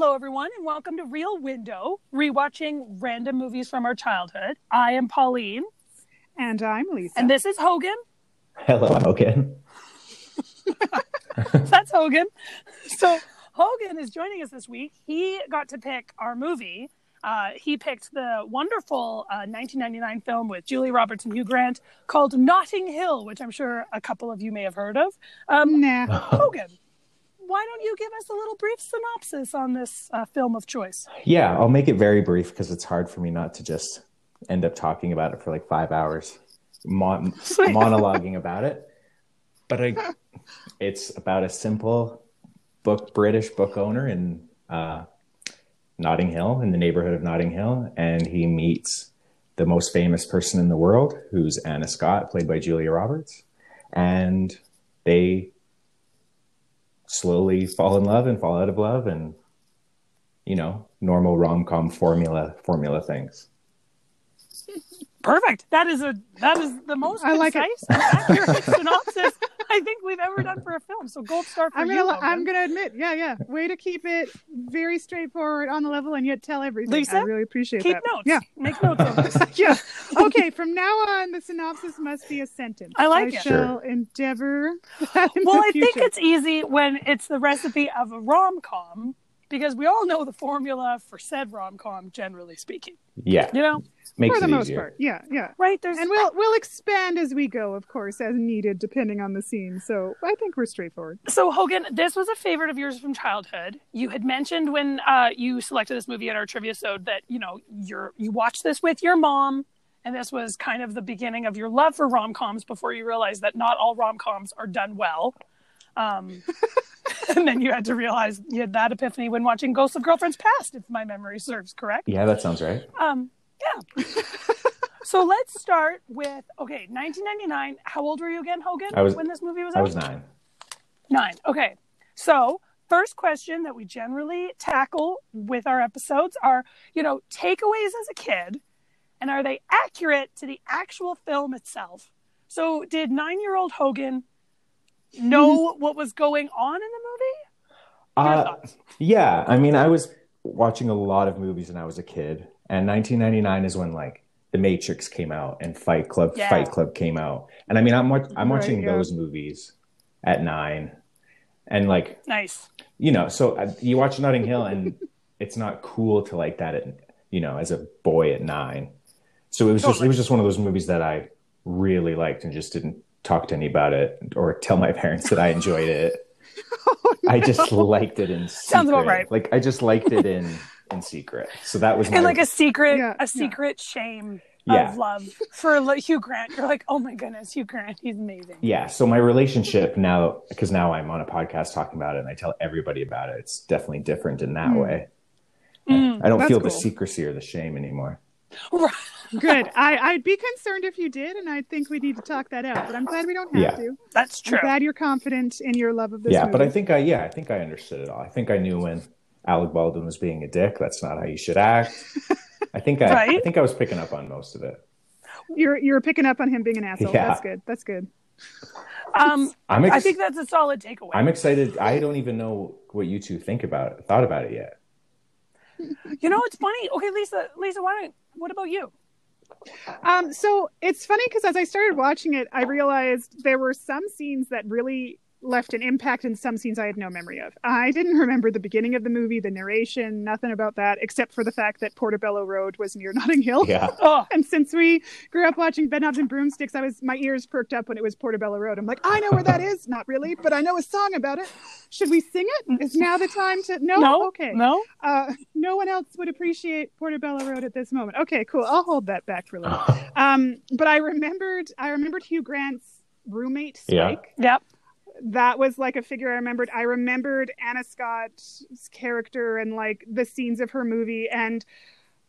Hello, everyone, and welcome to Real Window, rewatching random movies from our childhood. I am Pauline, And I'm Lisa. and this is Hogan. Hello, Hogan. That's Hogan. So, Hogan is joining us this week. He got to pick our movie. Uh, he picked the wonderful uh, 1999 film with Julia Roberts and Hugh Grant called Notting Hill, which I'm sure a couple of you may have heard of. Um, nah. Hogan, why don't you give us a little brief synopsis on this uh, film of choice? Yeah, I'll make it very brief because it's hard for me not to just end up talking about it for like five hours, mon- monologuing about it. But I, it's about a simple book British book owner in uh, Notting Hill, in the neighborhood of Notting Hill, and he meets the most famous person in the world, who's Anna Scott, played by Julia Roberts, and they slowly fall in love and fall out of love and you know normal rom-com formula formula things Perfect. That is a that is the most I like concise and accurate synopsis I think we've ever done for a film. So gold star for I'm gonna Hogan. I'm gonna admit, yeah, yeah. Way to keep it very straightforward on the level and yet tell everything. Lisa, I really appreciate keep that. notes. Yeah. Make notes of this. yeah. Okay, from now on the synopsis must be a sentence. I like I it. shall endeavor Well, the I think it's easy when it's the recipe of a rom com because we all know the formula for said rom com, generally speaking. yeah You know, makes for the it most easier part. Yeah, yeah. right? There's And we'll we'll expand as we go, of course, as needed, depending on the scene. So I think we're straightforward. So Hogan, this was a favorite of yours from childhood. You had mentioned when uh, you selected this movie at our trivia episode that you know you're you watched this with your mom, and this was kind of the beginning of your love for rom coms before you realized that not all rom coms are done well. Um, and then you had to realize you had that epiphany when watching Ghosts of Girlfriends Past, if my memory serves correct. yeah that sounds right Um, yeah. so let's start with okay, 1999. How old were you again, Hogan? I was- when this movie was out? i was nine Nine. Okay. So, first question that we generally tackle with our episodes are, you know, takeaways as a kid, and are they accurate to the actual film itself? So, did nine year old Hogan know what was going on in the movie? Uh, yeah i mean i was watching a lot of movies when i was a kid and 1999 is when like the matrix came out and fight club Yeah. fight club came out and i mean i'm, wa- I'm Right, watching yeah. those movies at nine and like Nice. you know, so uh, you watch Notting Hill and it's not cool to like that, at, you know, as a boy at nine. So it was just, it was just one of those movies that I really liked and just didn't talk to any about it or tell my parents that I enjoyed it. I just liked it in secret. Sounds about right. Like I just liked it in in secret. So that was my And like a secret, Yeah, yeah. a secret shame Yeah. of love for like, Hugh Grant. You're like, oh my goodness, Hugh Grant, he's amazing. yeah. So my relationship now, because now I'm on a podcast talking about it and I tell everybody about it. It's definitely different in that Mm. way. Mm. I don't That's feel the cool. secrecy or the shame anymore. Good. I, I'd be concerned if you did, and I think we need to talk that out. But I'm glad we don't have Yeah. to. That's I'm true. glad you're confident in your love of this yeah, movie. but I think I yeah, I think I understood it all. I think I knew when Alec Baldwin was being a dick. That's not how you should act. I think I, I think I was picking up on most of it. you're you're picking up on him being an asshole. Yeah. That's good. That's good. Um, I'm ex- I think that's a solid takeaway. I'm excited. I don't even know what you two think about it, thought about it yet. You know, it's funny. Okay, Lisa, Lisa, why don't, what about you? Um, so it's funny because as I started watching it, I realized there were some scenes that really left an impact in some scenes I had no memory of. I didn't remember the beginning of the movie, the narration, nothing about that, except for the fact that Portobello Road was near Notting Hill. Yeah. Oh, And since we grew up watching Bedknobs and Broomsticks, I was my ears perked up when it was Portobello Road. I'm like, I know where that is. Not really, but I know a song about it. Should we sing it? Is now the time to? No. no, Okay. no. Uh, no one else would appreciate Portobello Road at this moment. Okay, cool. I'll hold that back for a little. Um, but I remembered, I remembered Hugh Grant's roommate Spike. Yeah. Yep. That was like a figure I remembered. I remembered Anna Scott's character and like the scenes of her movie and.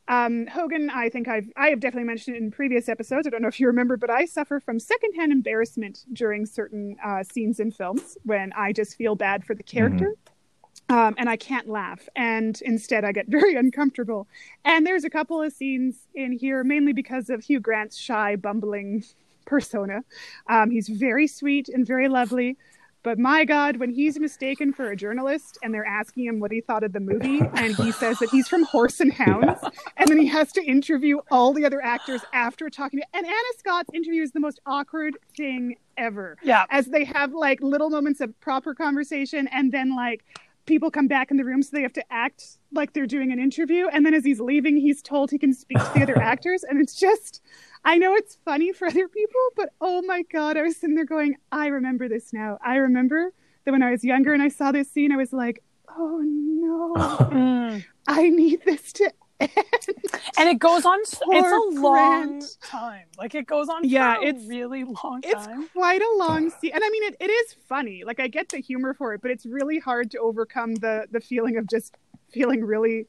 Um, Hogan, I think I've I have definitely mentioned it in previous episodes. I don't know if you remember, but I suffer from secondhand embarrassment during certain uh, scenes in films when I just feel bad for the character um, and I can't laugh. And instead, I get very uncomfortable. And there's a couple of scenes in here, mainly because of Hugh Grant's shy, bumbling persona. Um, he's very sweet and very lovely. But my God, when he's mistaken for a journalist and they're asking him what he thought of the movie, and he says that he's from Horse and Hounds, yeah. and then he has to interview all the other actors after talking to. And Anna Scott's interview is the most awkward thing ever. Yeah. As they have like little moments of proper conversation, and then like people come back in the room so they have to act like they're doing an interview and then as he's leaving he's told he can speak to the other actors and it's just I know it's funny for other people, but oh my God, I was sitting there going, I remember this now. I remember that when I was younger and I saw this scene, I was like, oh no, mm. I need this to end. And it goes on, Poor it's a long time. Like it goes on yeah, it's really long time. It's quite a long scene. And I mean, it, it is funny. Like I get the humor for it, but it's really hard to overcome the, the feeling of just feeling really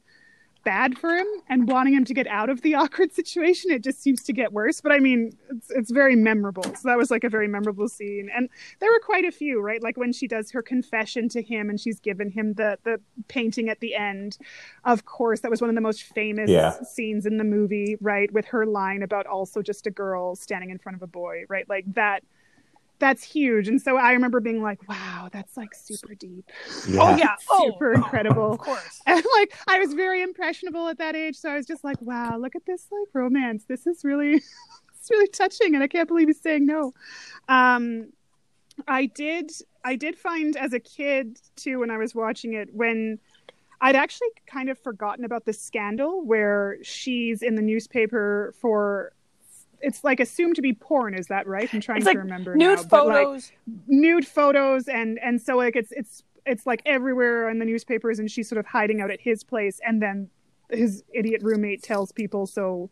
bad for him and wanting him to get out of the awkward situation. It just seems to get worse. But I mean, it's, it's very memorable. So that was like a very memorable scene. And there were quite a few, right? Like when she does her confession to him and she's given him the the painting at the end. Of course, that was one of the most famous yeah. scenes in the movie, right? With her line about also just a girl standing in front of a boy, right? Like that that's huge. And so I remember being like, wow, that's like super deep. Yeah. Oh yeah. super oh, incredible. Of course. And like I was very impressionable at that age. So I was just like, wow, look at this like romance. This is really it's really touching and I can't believe he's saying no. Um I did I did find as a kid too when I was watching it when I'd actually kind of forgotten about the scandal where she's in the newspaper for it's like assumed to be porn is that right i'm trying it's to like remember nude now. photos like, nude photos and and so like it's it's it's like everywhere in the newspapers and she's sort of hiding out at his place and then his idiot roommate tells people so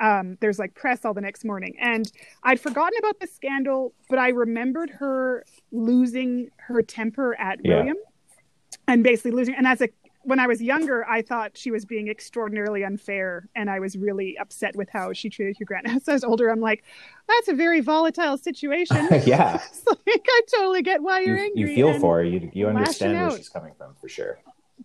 um, there's like press all the next morning and i'd forgotten about the scandal but i remembered her losing her temper at yeah. william and basically losing and as a when I was younger, I thought she was being extraordinarily unfair, and I was really upset with how she treated Hugh Grant. As I was older, I'm like, that's a very volatile situation. yeah, like, I totally get why you're you, angry. You feel for her. You you understand where she's coming from for sure.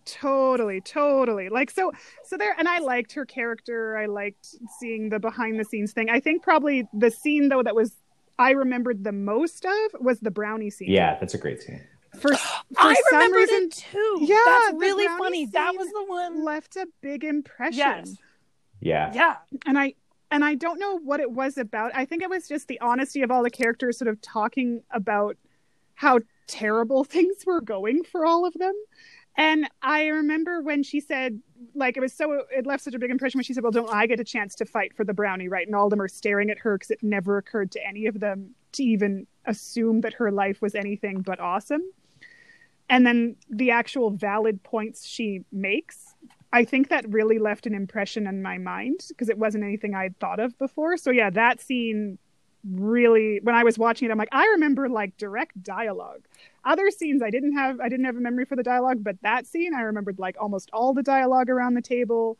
Totally, totally. Like so, so there. And I liked her character. I liked seeing the behind the scenes thing. I think probably the scene though that was I remembered the most of was the brownie scene. Yeah, that's a great scene for, for I some reason, it too. Yeah, that's really funny. That was the one left a big impression. Yes. Yeah. Yeah. And I and I don't know what it was about. I think it was just the honesty of all the characters sort of talking about how terrible things were going for all of them. And I remember when she said, like, it was so, it left such a big impression when she said, Well, don't I get a chance to fight for the brownie, right? And all of them are staring at her because it never occurred to any of them to even assume that her life was anything but awesome and then the actual valid points she makes i think that really left an impression in my mind because it wasn't anything i'd thought of before. So yeah that scene really when i was watching it i'm like i remember like direct dialogue. Other scenes i didn't have i didn't have a memory for the dialogue but that scene i remembered like almost all the dialogue around the table.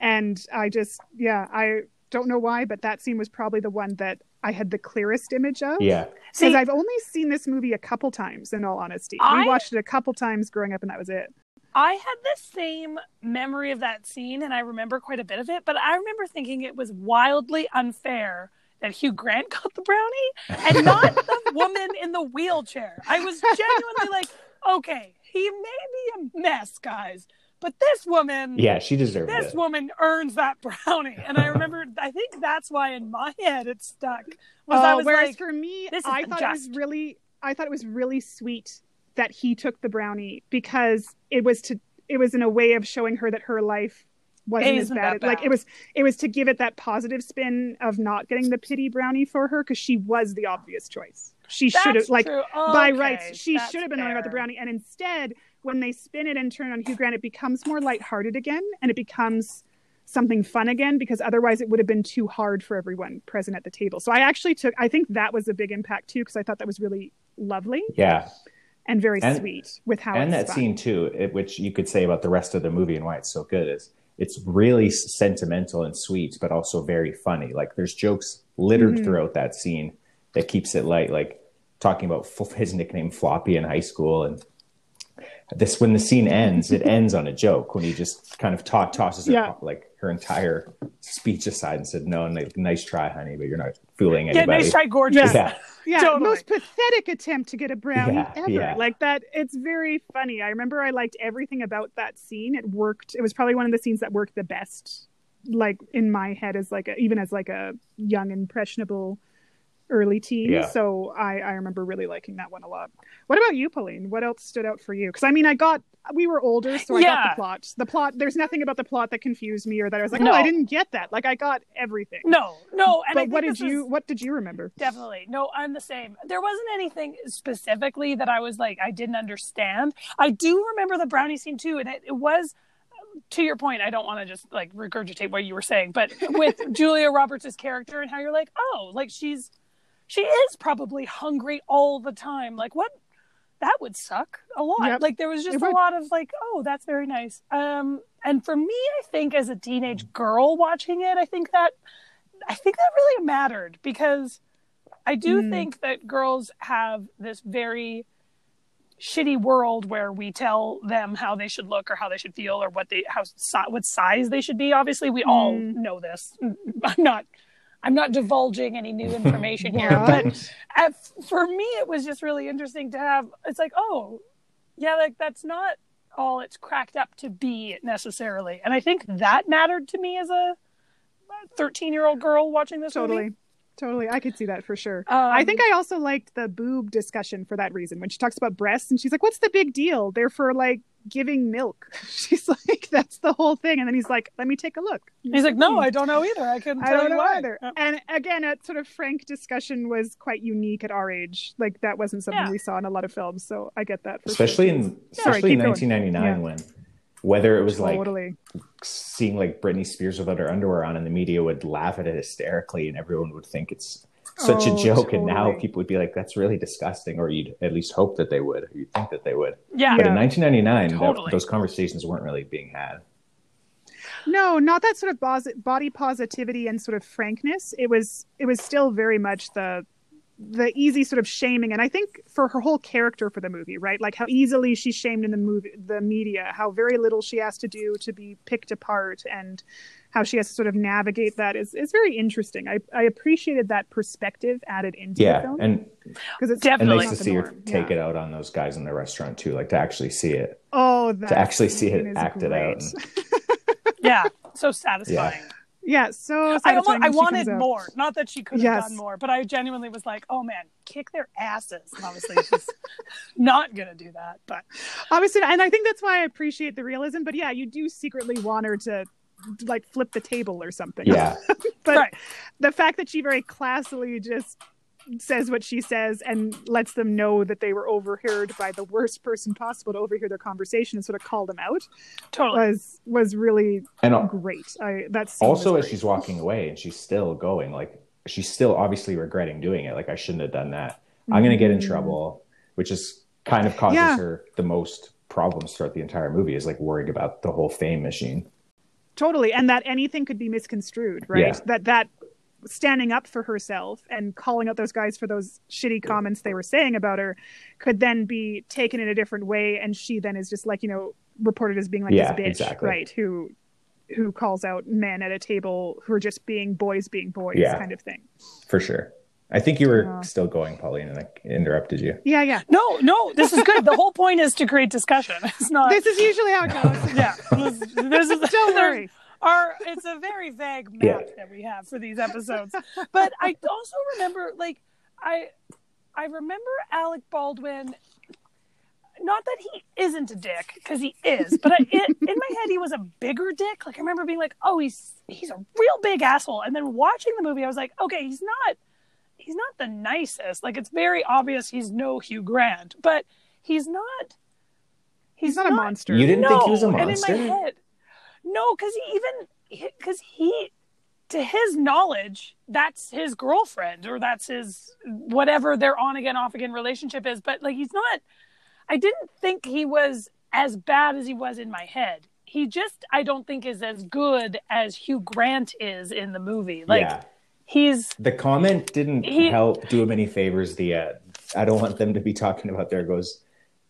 And i just yeah i don't know why but that scene was probably the one that I had the clearest image of. Yeah. Because I've only seen this movie a couple times, in all honesty. I, we watched it a couple times growing up, and that was it. I had the same memory of that scene, and I remember quite a bit of it, but I remember thinking it was wildly unfair that Hugh Grant got the brownie and not the woman in the wheelchair. I was genuinely like, okay, he may be a mess, guys, but this woman, yeah, she deserves this it. woman earns that brownie. And I remember, I think that's why in my head it stuck. Was uh, I was whereas like, for me, I thought just. it was really, I thought it was really sweet that he took the brownie because it was to, it was in a way of showing her that her life wasn't as bad. bad. Like it was, it was to give it that positive spin of not getting the pity brownie for her because she was the obvious choice. She should have, like, oh, by rights, she should have been knowing about the brownie, and instead when they spin it and turn on Hugh Grant, it becomes more lighthearted again and it becomes something fun again because otherwise it would have been too hard for everyone present at the table. So I actually took, I think that was a big impact too because I thought that was really lovely. Yeah. And very and, sweet with how and that spun. scene too, it, which you could say about the rest of the movie and why it's so good is it's really sentimental and sweet, but also very funny. Like there's jokes littered mm-hmm. throughout that scene that keeps it light. Like talking about his nickname Floppy in high school and this when the scene ends, it ends on a joke when he just kind of ta- tosses her, Yeah. like her entire speech aside and said, "No, n- nice try, honey, but you're not fooling Yeah, anybody." nice try, gorgeous. Yeah. Yeah, Totally. most pathetic attempt to get a brownie Yeah, ever. yeah. Like that, it's very funny. I remember I liked everything about that scene. It worked. It was probably one of the scenes that worked the best. Like in my head, as like a, even as like a young impressionable early teens. Yeah. So I I remember really liking that one a lot. What about you, Pauline? What else stood out for you? Because I mean, I got we were older, so I got the plot. The plot. There's nothing about the plot that confused me or that I was like, oh, No. oh, I didn't get that. Like I got everything. No, no. And but what did you? is- What did you remember? Definitely. No, I'm the same. There wasn't anything specifically that I was like, I didn't understand. I do remember the brownie scene too. And it, it was, to your point, I don't want to just like regurgitate what you were saying, but with Julia Roberts' character and how you're like, oh, like she's, she is probably hungry all the time. Like, what? That would suck a lot. Yep. Like, there was just It a would. lot of like, oh, that's very nice. Um, and for me, I think as a teenage girl watching it, I think that I think that really mattered because I do Mm. think that girls have this very shitty world where we tell them how they should look or how they should feel or what they how what size they should be. Obviously, we all Mm. know this. I'm not I'm not divulging any new information here, but at, for me, it was just really interesting to have. It's like, oh, yeah, like that's not all it's cracked up to be necessarily, and I think that mattered to me as a 13 year old girl watching this movie. Totally. Totally. I could see that for sure. Um, I think I also liked the boob discussion for that reason. When she talks about breasts and she's like, What's the big deal? They're for like giving milk. She's like, That's the whole thing. And then he's like, Let me take a look. He's like, no, I don't know either. I couldn't I tell don't you know why. either. Uh, And again, a sort of frank discussion was quite unique at our age. Like that wasn't something Yeah. we saw in a lot of films. So I get that. For especially sure. in Sorry, especially in 1999 Yeah. when whether it was like totally. seeing like Britney Spears without her underwear on, and the media would laugh at it hysterically, and everyone would think it's such Oh, a joke. And now people would be like, "That's really disgusting," or you'd at least hope that they would, or you'd think that they would. yeah. But in Yeah. 1999, that- those conversations weren't really being had. No, not that sort of bos- body positivity and sort of frankness. It was it was still very much the the easy sort of shaming and I think for her whole character for the movie, right? Like how easily she's shamed in the movie the media, how very little she has to do to be picked apart and how she has to sort of navigate that is is very interesting. I I appreciated that perspective added into the Yeah, film and because it's Definitely. nice to not the see her take Yeah. it out on those guys in the restaurant too, like to actually see it. Oh, that to actually see it scene is acted out great. yeah. So satisfying. Yeah, so I, satisfying almo- I wanted more. Not that she could have Yes. done more, but I genuinely was like, oh man, kick their asses. And obviously, she's not going to do that. But obviously and i think that's why i appreciate the realism but yeah you do secretly want her to like flip the table or something Yeah, but Right. the fact that she very classily just says what she says and lets them know that they were overheard by the worst person possible to overhear their conversation and sort of call them out totally. was was really and al- great i that scene also as she's walking away and she's still going, like she's still obviously regretting doing it. Like I shouldn't have done that. I'm going to get in Mm. trouble, which is kind of causes Yeah. her the most problems throughout the entire movie. Is like worrying about the whole fame machine. Totally and that anything could be misconstrued right Yeah. that that standing up for herself and calling out those guys for those shitty comments they were saying about her could then be taken in a different way and she then is just like you know reported as being like Yeah, this bitch exactly. right who who calls out men at a table who are just being boys being boys Yeah. kind of thing For sure. I think you were Yeah. still going, Pauline, and I interrupted you. yeah yeah No, no, this is good. The whole point is to create discussion. It's not. this is usually how it goes yeah. This, this is, don't worry Our, it's a very vague map Yeah. that we have for these episodes. But I also remember, like, I, I remember Alec Baldwin. Not that he isn't a dick, because he is, but I, it, in my head he was a bigger dick. Like I remember being like, "Oh, he's he's a real big asshole," and then watching the movie, I was like, "Okay, he's not he's not the nicest. Like it's very obvious he's no Hugh Grant, but he's not. he's not a monster You didn't no, think he was a and in monster? my head, no, because he even because he, to his knowledge, that's his girlfriend or that's his whatever their on again off again relationship is. But like he's not. I didn't think he was as bad as he was in my head. He just I don't think is as good as Hugh Grant is in the movie. Like yeah. He's The comment didn't He- help do him any favors. The uh, I don't want them to be talking about there goes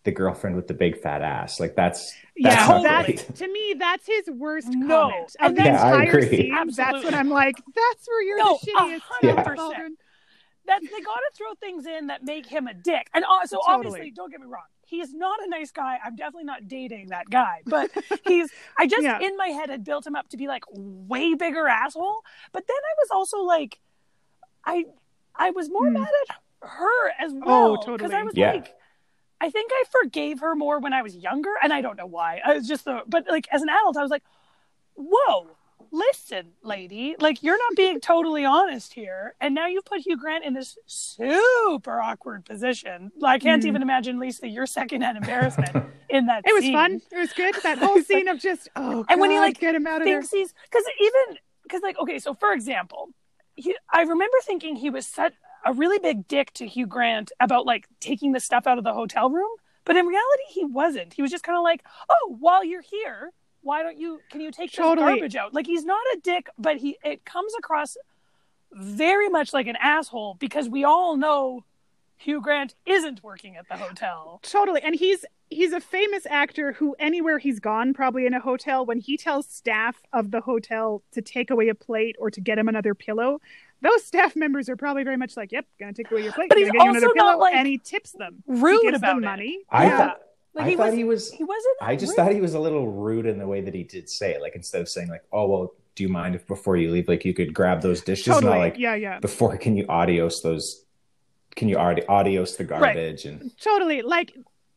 the girlfriend with the big fat ass. Like that's Yeah, that's not that great. to me, that's his worst No, comment and of the then- Yeah, I entire agree. scene. That's Absolutely. when I'm like, that's where you're No, the shittiest. hundred son of percent. children. that they got to throw things in that make him a dick. And uh, so Totally. obviously, don't get me wrong, he's not a nice guy. I'm definitely not dating that guy, but he's. I just Yeah. in my head had built him up to be like way bigger asshole. But then I was also like, I, I was more Hmm. mad at her as Oh, well because totally. I was Yeah. like. I think I forgave her more when I was younger, and I don't know why. I was just the, but like as an adult, I was like, "Whoa, listen, lady, like you're not being totally honest here, and now you've put Hugh Grant in this super awkward position. I can't Mm. even imagine, Lisa, your secondhand embarrassment in that. It was scene. fun. It was good. That whole scene of just oh, And when he, like, get him out of there. Thinks he's because even because like okay, so for example, he, I remember thinking he was such a really big dick to Hugh Grant about like taking the stuff out of the hotel room, but in reality, he wasn't. He was just kind of like, oh, while you're here. Why don't you? Can you take Totally. this garbage out? Like he's not a dick, but he it comes across very much like an asshole because we all know Hugh Grant isn't working at the hotel. Totally. And he's he's a famous actor who anywhere he's gone, probably in a hotel, when he tells staff of the hotel to take away a plate or to get him another pillow, those staff members are probably very much like, "Yep, gonna take away your plate, But he's get you another also not, pillow," like, and he tips them. Rude he gives about them it. money. I Yeah. thought Like I he thought was, he was he wasn't. I just rude. thought he was a little rude in the way that he did say it. Like instead of saying like, "Oh well, do you mind if before you leave, like you could grab those dishes?" Totally. Not like yeah, yeah. before. Can you adios those? Can you adi- adios the garbage? And Totally. Like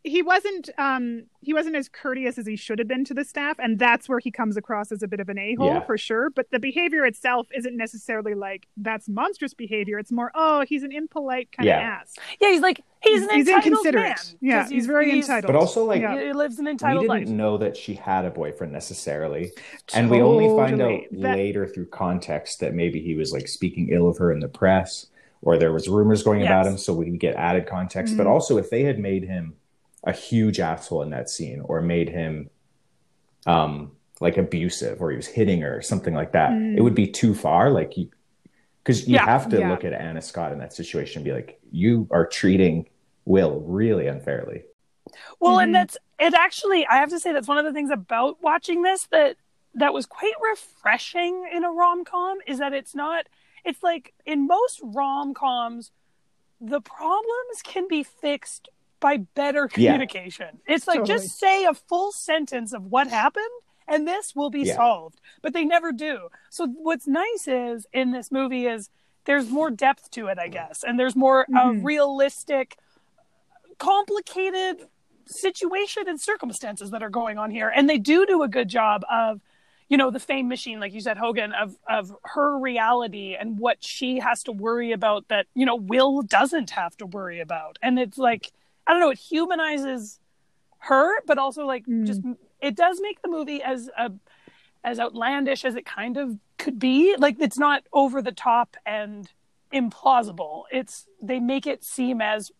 he wasn't um he wasn't as courteous as he should have been to the staff and that's where he comes across as a bit of an a-hole Yeah. for sure but the behavior itself isn't necessarily like that's monstrous behavior it's more oh he's an impolite kind Yeah. of ass Yeah, he's like he's an He's entitled inconsiderate. man. Yeah, 'Cause he's very entitled. but also like Yeah. He lives an entitled we didn't life. know that she had a boyfriend necessarily, and we only find out That- later through context that maybe he was like speaking ill of her in the press, or there was rumors going about him, so we get added context. But Mhm. also, if they had made him a huge asshole in that scene, or made him um like abusive, or he was hitting her, or something like that, Mm. it would be too far. Like you, because you Yeah. have to Yeah. look at Anna Scott in that situation and be like, you are treating Will really unfairly. Well, Mhm. and that's it. Actually, I have to say that's one of the things about watching this that that was quite refreshing in a rom com is that it's not. It's like in most rom coms, the problems can be fixed by better Yeah. communication. It's like Totally. just say a full sentence of what happened and this will be Yeah. solved. But they never do. So what's nice is in this movie is there's more depth to it, I guess, and there's more uh, Mhm. realistic, complicated situation and circumstances that are going on here, and they do do a good job of. You know the fame machine, like you said, Hogan, of of her reality and what she has to worry about that you know Will doesn't have to worry about, and it's like I don't know, it humanizes her, but also like Mm. just it does make the movie as a as outlandish as it kind of could be. Like it's not over the top and implausible. It's they make it seem as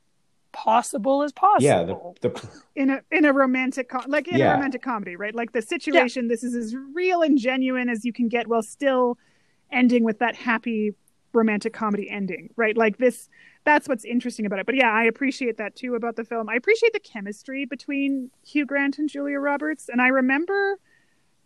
possible as possible. Yeah, the, the in a in a romantic com- like in Yeah. a romantic comedy right like the situation this is as real and genuine as you can get while still ending with that happy romantic comedy ending right like this that's what's interesting about it but yeah i appreciate that too about the film i appreciate the chemistry between hugh grant and julia roberts and i remember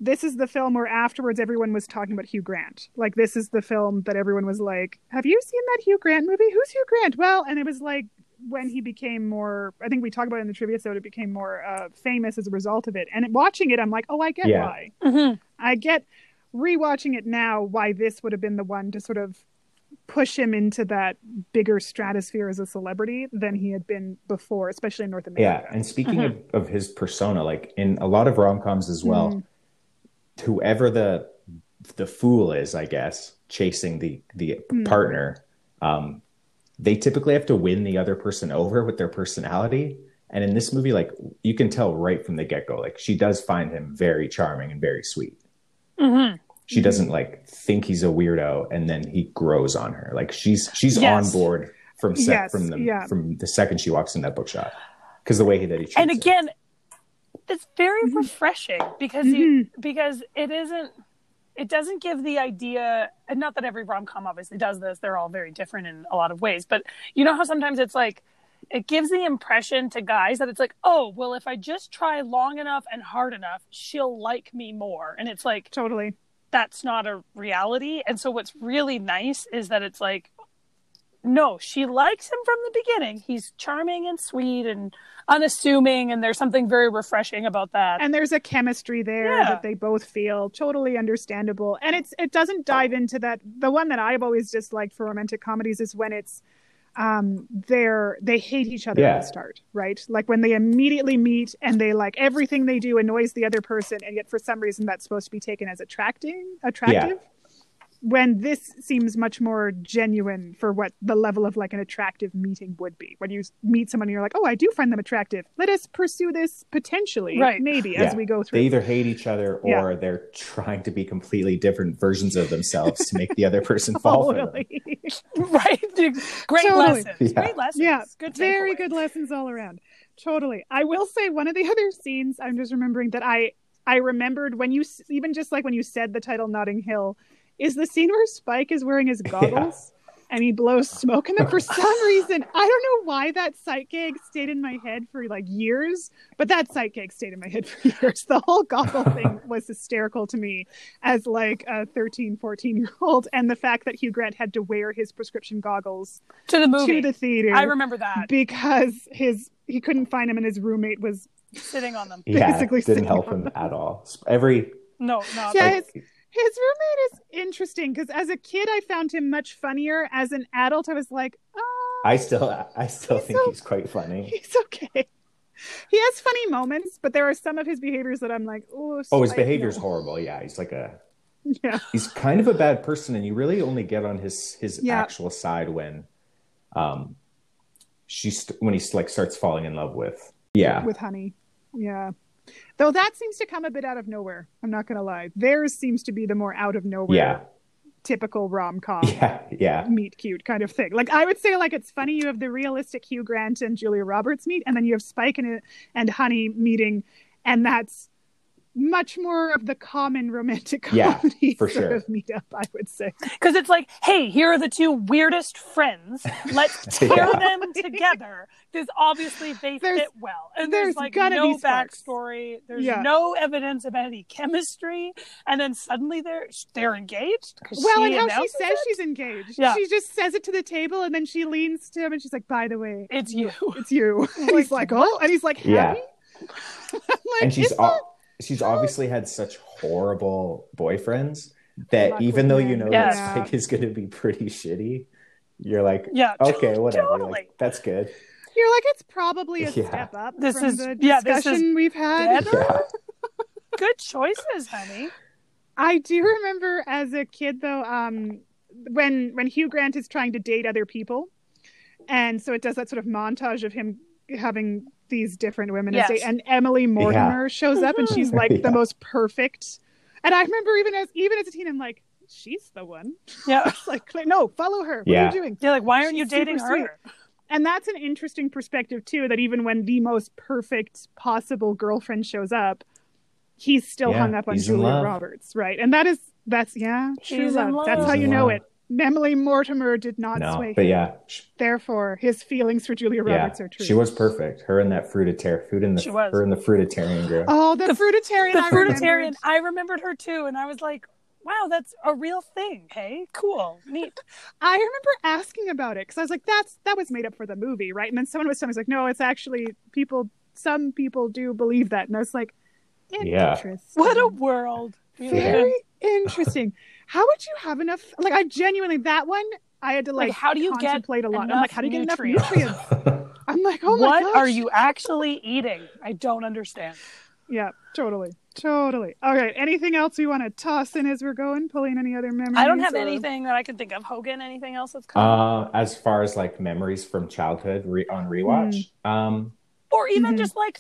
this is the film where afterwards everyone was talking about Hugh Grant. Like this is the film that everyone was like, "Have you seen that Hugh Grant movie? Who's Hugh Grant?" Well, and it was like when he became more. I think we talked about it in the trivia so It became more uh, famous as a result of it. And watching it, I'm like, "Oh, I get Yeah. why. Mhm. I get rewatching it now why this would have been the one to sort of push him into that bigger stratosphere as a celebrity than he had been before, especially in North America. Yeah, and speaking of, of his persona, like in a lot of rom coms as well, Mm. whoever the the fool is, I guess, chasing the the Mm. partner, um, they typically have to win the other person over with their personality. And in this movie, like you can tell right from the get go, like she does find him very charming and very sweet. Mhm. She Mhm. doesn't like think he's a weirdo, and then he grows on her. Like she's she's Yes. on board from sec- Yes, from the yeah. from the second she walks in that bookshop because the way he, that he treats and her. again it's very Mhm. refreshing because you Mhm. because it isn't it doesn't give the idea and not that every rom-com obviously does this they're all very different in a lot of ways but you know how sometimes it's like it gives the impression to guys that it's like, oh, well, if I just try long enough and hard enough, she'll like me more. And it's like, Totally. That's not a reality. And so what's really nice is that it's like, no, she likes him from the beginning. He's charming and sweet and unassuming, and there's something very refreshing about that. and there's a chemistry there Yeah. that they both feel totally understandable and it's it doesn't oh. dive into that the one that i've always disliked for romantic comedies is when it's um they're they hate each other Yeah. at the start right? Like when they immediately meet and they like everything they do annoys the other person and yet for some reason that's supposed to be taken as attracting attractive when this seems much more genuine for what the level of like an attractive meeting would be when you meet someone and you're like oh i do find them attractive let us pursue this potentially Right. maybe Yeah. as we go through They either hate each other or Yeah. they're trying to be completely different versions of themselves to make the other person fall for them. right? Great Totally. lessons. Yeah. Great lessons. yeah Good very takeaway. good lessons all around totally i will say one of the other scenes i'm just remembering that i i remembered when you even just like when you said the title notting hill is the scene where spike is wearing his goggles and he blows smoke in them for some reason i don't know why that sight gag stayed in my head for like years but that sight gag stayed in my head for years the whole goggle thing was hysterical to me as like a 13 14 year old and the fact that hugh grant had to wear his prescription goggles To the movie. to the theater I remember that. because his he couldn't find him and his roommate was Sitting on them. Yeah, Basically didn't sitting help on him at all. Every No, no. Yeah, like, his roommate is interesting because as a kid I found him much funnier. As an adult, I was like, oh, I still I still He's think so- he's quite funny. he's okay. He has funny moments, but there are some of his behaviors that I'm like, oh, Oh, his behavior's no." horrible. Yeah, he's like a Yeah, he's kind of a bad person, and you really only get on his his Yeah. actual side when, um, she's when he's like starts falling in love with. Yeah, with Honey. Yeah. Though that seems to come a bit out of nowhere. I'm not gonna lie. Theirs seems to be the more out of nowhere, yeah, typical rom com. yeah, yeah. meet cute kind of thing. Like I would say, like it's funny you have the realistic Hugh Grant and Julia Roberts meet, and then you have Spike and and Honey meeting, and that's much more of the common romantic Yeah, comedy for sort sure. of meet up. I would say. Because it's like, hey, here are the two weirdest friends. Let's tear Yeah. them together. Because obviously they There's- fit well. And there's there's, like gonna no backstory. There's Yeah. no evidence of any chemistry. And then suddenly they're they're engaged. 'cause Well, she and how she says it. she's engaged. Yeah. She just says it to the table, and then she leans to him, and she's like, "By the way, It's you. it's you." And he's like, "Oh," and he's like, Yeah. "Happy." I'm like, and she's "Is o- she's obviously had such horrible boyfriends that Luck even though you know Yeah. that Spike is going to be pretty shitty, you're like, Yeah, okay, whatever, totally. like, that's good. You're like, it's probably a Yeah. step up This from is- the yeah, this is discussion we've had. Yeah, Good choices, honey. I do remember as a kid though, um, when when Hugh Grant is trying to date other people, and so it does that sort of montage of him having these different women, as Yes. date- and Emily Mortimer shows up, and she's like Yeah. the most perfect. And I remember even as even as a teen, I'm like, she's the one. Yeah. It's like, no, follow her. What Yeah. are you doing? You're like, why aren't you She's super dating sweet. her? And that's an interesting perspective too. That even when the most perfect possible girlfriend shows up, he's still Yeah, hung up on Julia. Roberts, right? And that is that's yeah, true He's in love. That's love. how you know love. it. Emily Mortimer did not no, sway but him. yeah, Therefore, his feelings for Julia yeah, Roberts are true. she was perfect. Her and that fruitarian, food in the She was. her and the fruitarian girl. Oh, the, The- fruitarian. The I fruitarian. remembered. I remembered her too, and I was like, wow, that's a real thing. Hey, cool, neat. I remember asking about it because I was like, "That's that was made up for the movie, right?" And then someone was telling me, "Like, no, it's actually people. Some people do believe that." And I was like, Yeah. What a world. We live in. very interesting. How would you have enough? Like, I genuinely that one I had to like, Like, how do you get contemplate a lot. I'm like, how do you get enough nutrients? nutrients? I'm like, oh my what gosh. are you actually eating? I don't understand. Yeah, totally, totally. Okay, anything else we want to toss in as we're going? Pauline any other memories? I don't have or- anything that I can think of. Hogan, anything else that's come? Uh, as far as like memories from childhood re- on rewatch, Mm. um, or even Mhm. just like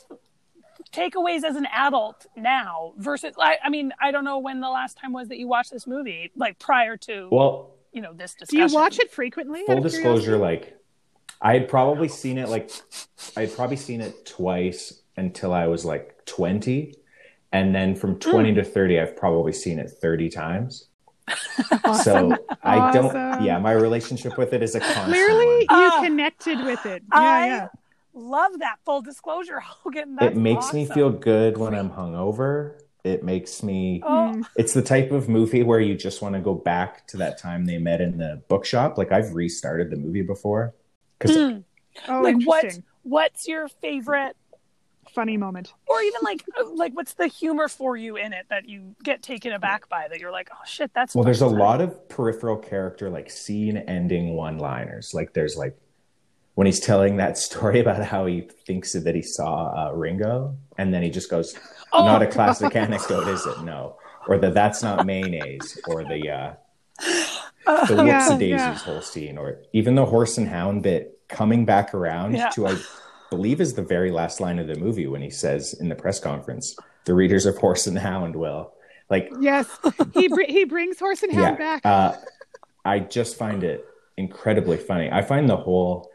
takeaways as an adult now versus I, I mean I don't know when the last time was that you watched this movie like prior to well, you know this discussion. Do discussion. you watch it frequently? full disclosure, curiosity? like I had probably seen it like I had probably seen it twice until I was like twenty, and then from Hmm. twenty to thirty, I've probably seen it thirty times. So I don't. Yeah, my relationship with it is a constant. Clearly, you Ah. connected with it. Yeah, I yeah. Love that full disclosure, Hogan. That's it makes me feel good when I'm hungover. It makes me. Oh, Mm. It's the type of movie where you just want to go back to that time they met in the bookshop. Like I've restarted the movie before because mm. Oh, like what? What's your favorite, Funny moment. or even like, uh, like what's the humor for you in it that you get taken aback by? That you're like, oh shit, that's well, there's a funny. lot of peripheral character like scene ending one liners. Like there's like when he's telling that story about how he thinks that he saw uh, Ringo, and then he just goes, Oh, "Not a classic anecdote, is it? No." Or the "That's not mayonnaise," or the uh, uh, the Yeah, whoopsie daisies yeah. whole scene, or even the horse and hound bit coming back around Yeah. to I believe is the very last line of the movie when he says in the press conference, "The readers of Horse and Hound will." Like, Yes, he br- he brings horse and hound yeah, back. uh, I just find it incredibly funny. I find the whole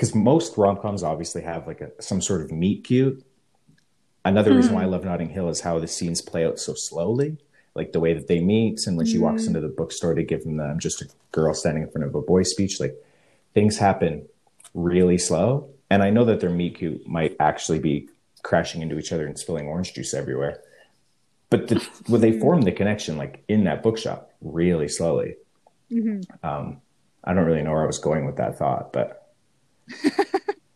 because most rom coms obviously have like a some sort of meet cute. Another reason Hmm. why I love Notting Hill is how the scenes play out so slowly, like the way that they meet, and when she walks Hmm. into the bookstore to give them the "I'm just a girl standing in front of a boy" speech. Like things happen really slow, and I know that their meet cute might actually be crashing into each other and spilling orange juice everywhere. But the, when they form the connection, like in that bookshop, really slowly. Mhm. Um, I don't really know where I was going with that thought, but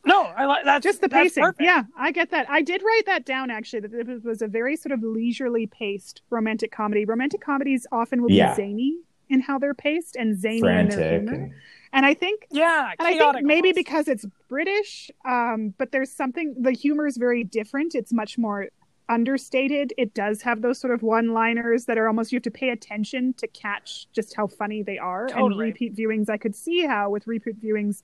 no, I like that. Just the pacing. perfect. Yeah, I get that. I did write that down actually. That it was a very sort of leisurely paced romantic comedy. Romantic comedies often will Yeah. be zany in how they're paced and zany in their humor. and And I think yeah. and I chaotic think maybe almost. because it's British, um, but there's something the humor is very different. It's much more understated. It does have those sort of one-liners that are almost you have to pay attention to catch just how funny they are. And repeat viewings, I could see how with repeat viewings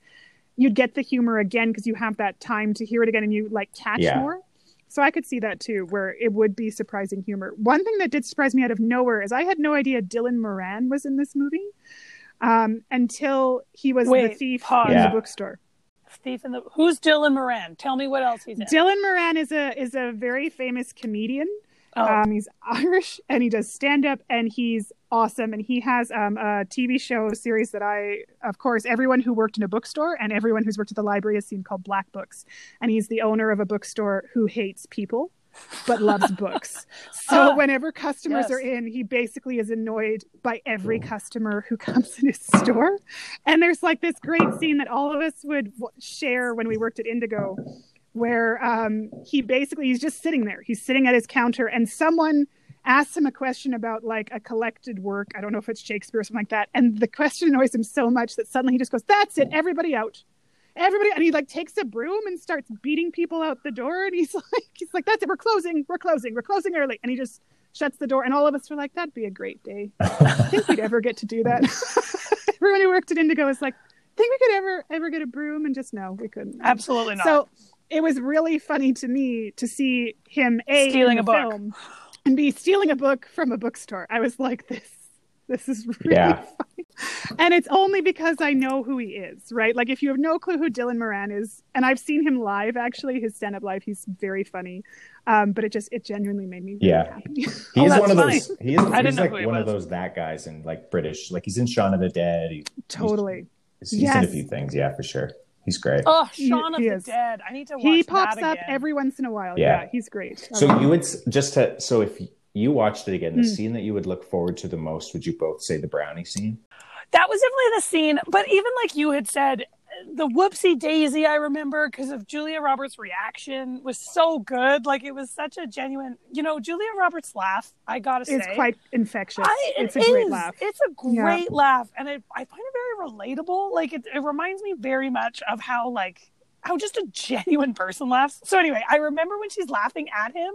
you'd get the humor again because you have that time to hear it again and you like catch Yeah. more. So I could see that too, where it would be surprising humor. One thing that did surprise me out of nowhere is I had no idea Dylan Moran was in this movie um, until he was the thief pause. in Yeah. the bookstore. Thief in the Who's Dylan Moran? Tell me what else he's in. Dylan Moran is a is a very famous comedian. oh, Um, he's Irish and he does stand up and he's awesome. And he has um, a TV show series that I, of course, everyone who worked in a bookstore and everyone who's worked at the library has seen called Black Books. And he's the owner of a bookstore who hates people but loves books. So Ah, whenever customers yes. are in, he basically is annoyed by every customer who comes in his store. And there's like this great scene that all of us would w- share when we worked at Indigo where um, he basically he's just sitting there. He's sitting at his counter, and someone asks him a question about like a collected work. I don't know if it's Shakespeare or something like that. And the question annoys him so much that suddenly he just goes, "That's it, everybody out." Everybody, and he like takes a broom and starts beating people out the door. And he's like, he's like, "That's it, we're closing, we're closing, we're closing early." And he just shuts the door. And all of us were like, "That'd be a great day." I think we'd ever get to do that. Everyone who worked at Indigo was like, "Think we could ever ever get a broom?" And just no, we couldn't. absolutely not. So it was really funny to me to see him a Stealing a the book. film and be stealing a book from a bookstore. I was like, this, this is really Yeah. funny, and it's only because I know who he is, right? Like if you have no clue who Dylan Moran is, and I've seen him live, actually, his stand-up live, he's very funny. Um, but it just it genuinely made me really Yeah. happy. he Oh, is that's one of funny. those. He is, I didn't he's know like he one of those that guys in like British. Like he's in Shaun of the Dead. He, totally. he's, he's in a few things. Yeah, for sure. He's great. oh, He- Shaun of he the is. Dead. I need to watch that. He pops that up again. every once in a while. Yeah. Yeah, he's great. I So love you would just to so if you watched it again, the Hmm. scene that you would look forward to the most, would you both say the brownie scene? That was definitely the scene. But even like you had said, the whoopsie daisy, I remember because of Julia Roberts' reaction was so good. Like it was such a genuine, you know, Julia Roberts' laugh. I gotta say, it's quite infectious. I, it it's a great laugh. It's a great laugh, and it, I find it very relatable. Like it, it reminds me very much of how like how just a genuine person laughs. So anyway, I remember when she's laughing at him.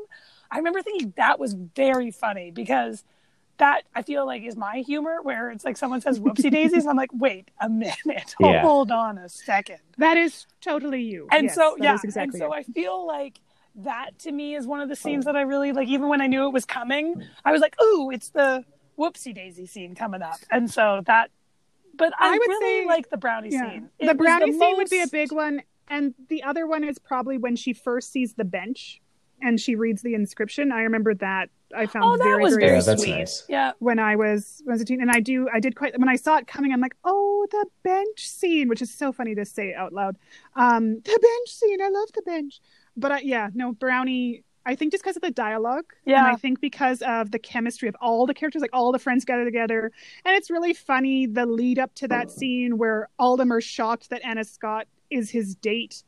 I remember thinking that was very funny because that I feel like is my humor, where it's like someone says "whoopsie daisies," and I'm like, "Wait a minute, Yeah. hold on a second. That is totally you. And Yes, so yeah, exactly and so it. I feel like that to me is one of the scenes oh. that I really like. Even when I knew it was coming, I was like, "Ooh, it's the whoopsie daisy scene coming up." And so that, but I, I would really say- like the brownie Yeah. scene. The It was brownie scene would be a big one, and the other one is probably when she first sees the bench and she reads the inscription. I remember that. I found Oh, that very was very very Yeah, that's sweet. nice. Yeah. when I was when I was a teen, and I do I did quite when I saw it coming. I'm like, oh, the bench scene, which is so funny to say out loud. Um, the bench scene, I love the bench. But I, yeah, no, Brownie. I think just because of the dialogue, Yeah. and I think because of the chemistry of all the characters, like all the friends gather together, and it's really funny the lead up to that scene where all of them are shocked that Anna Scott is his date,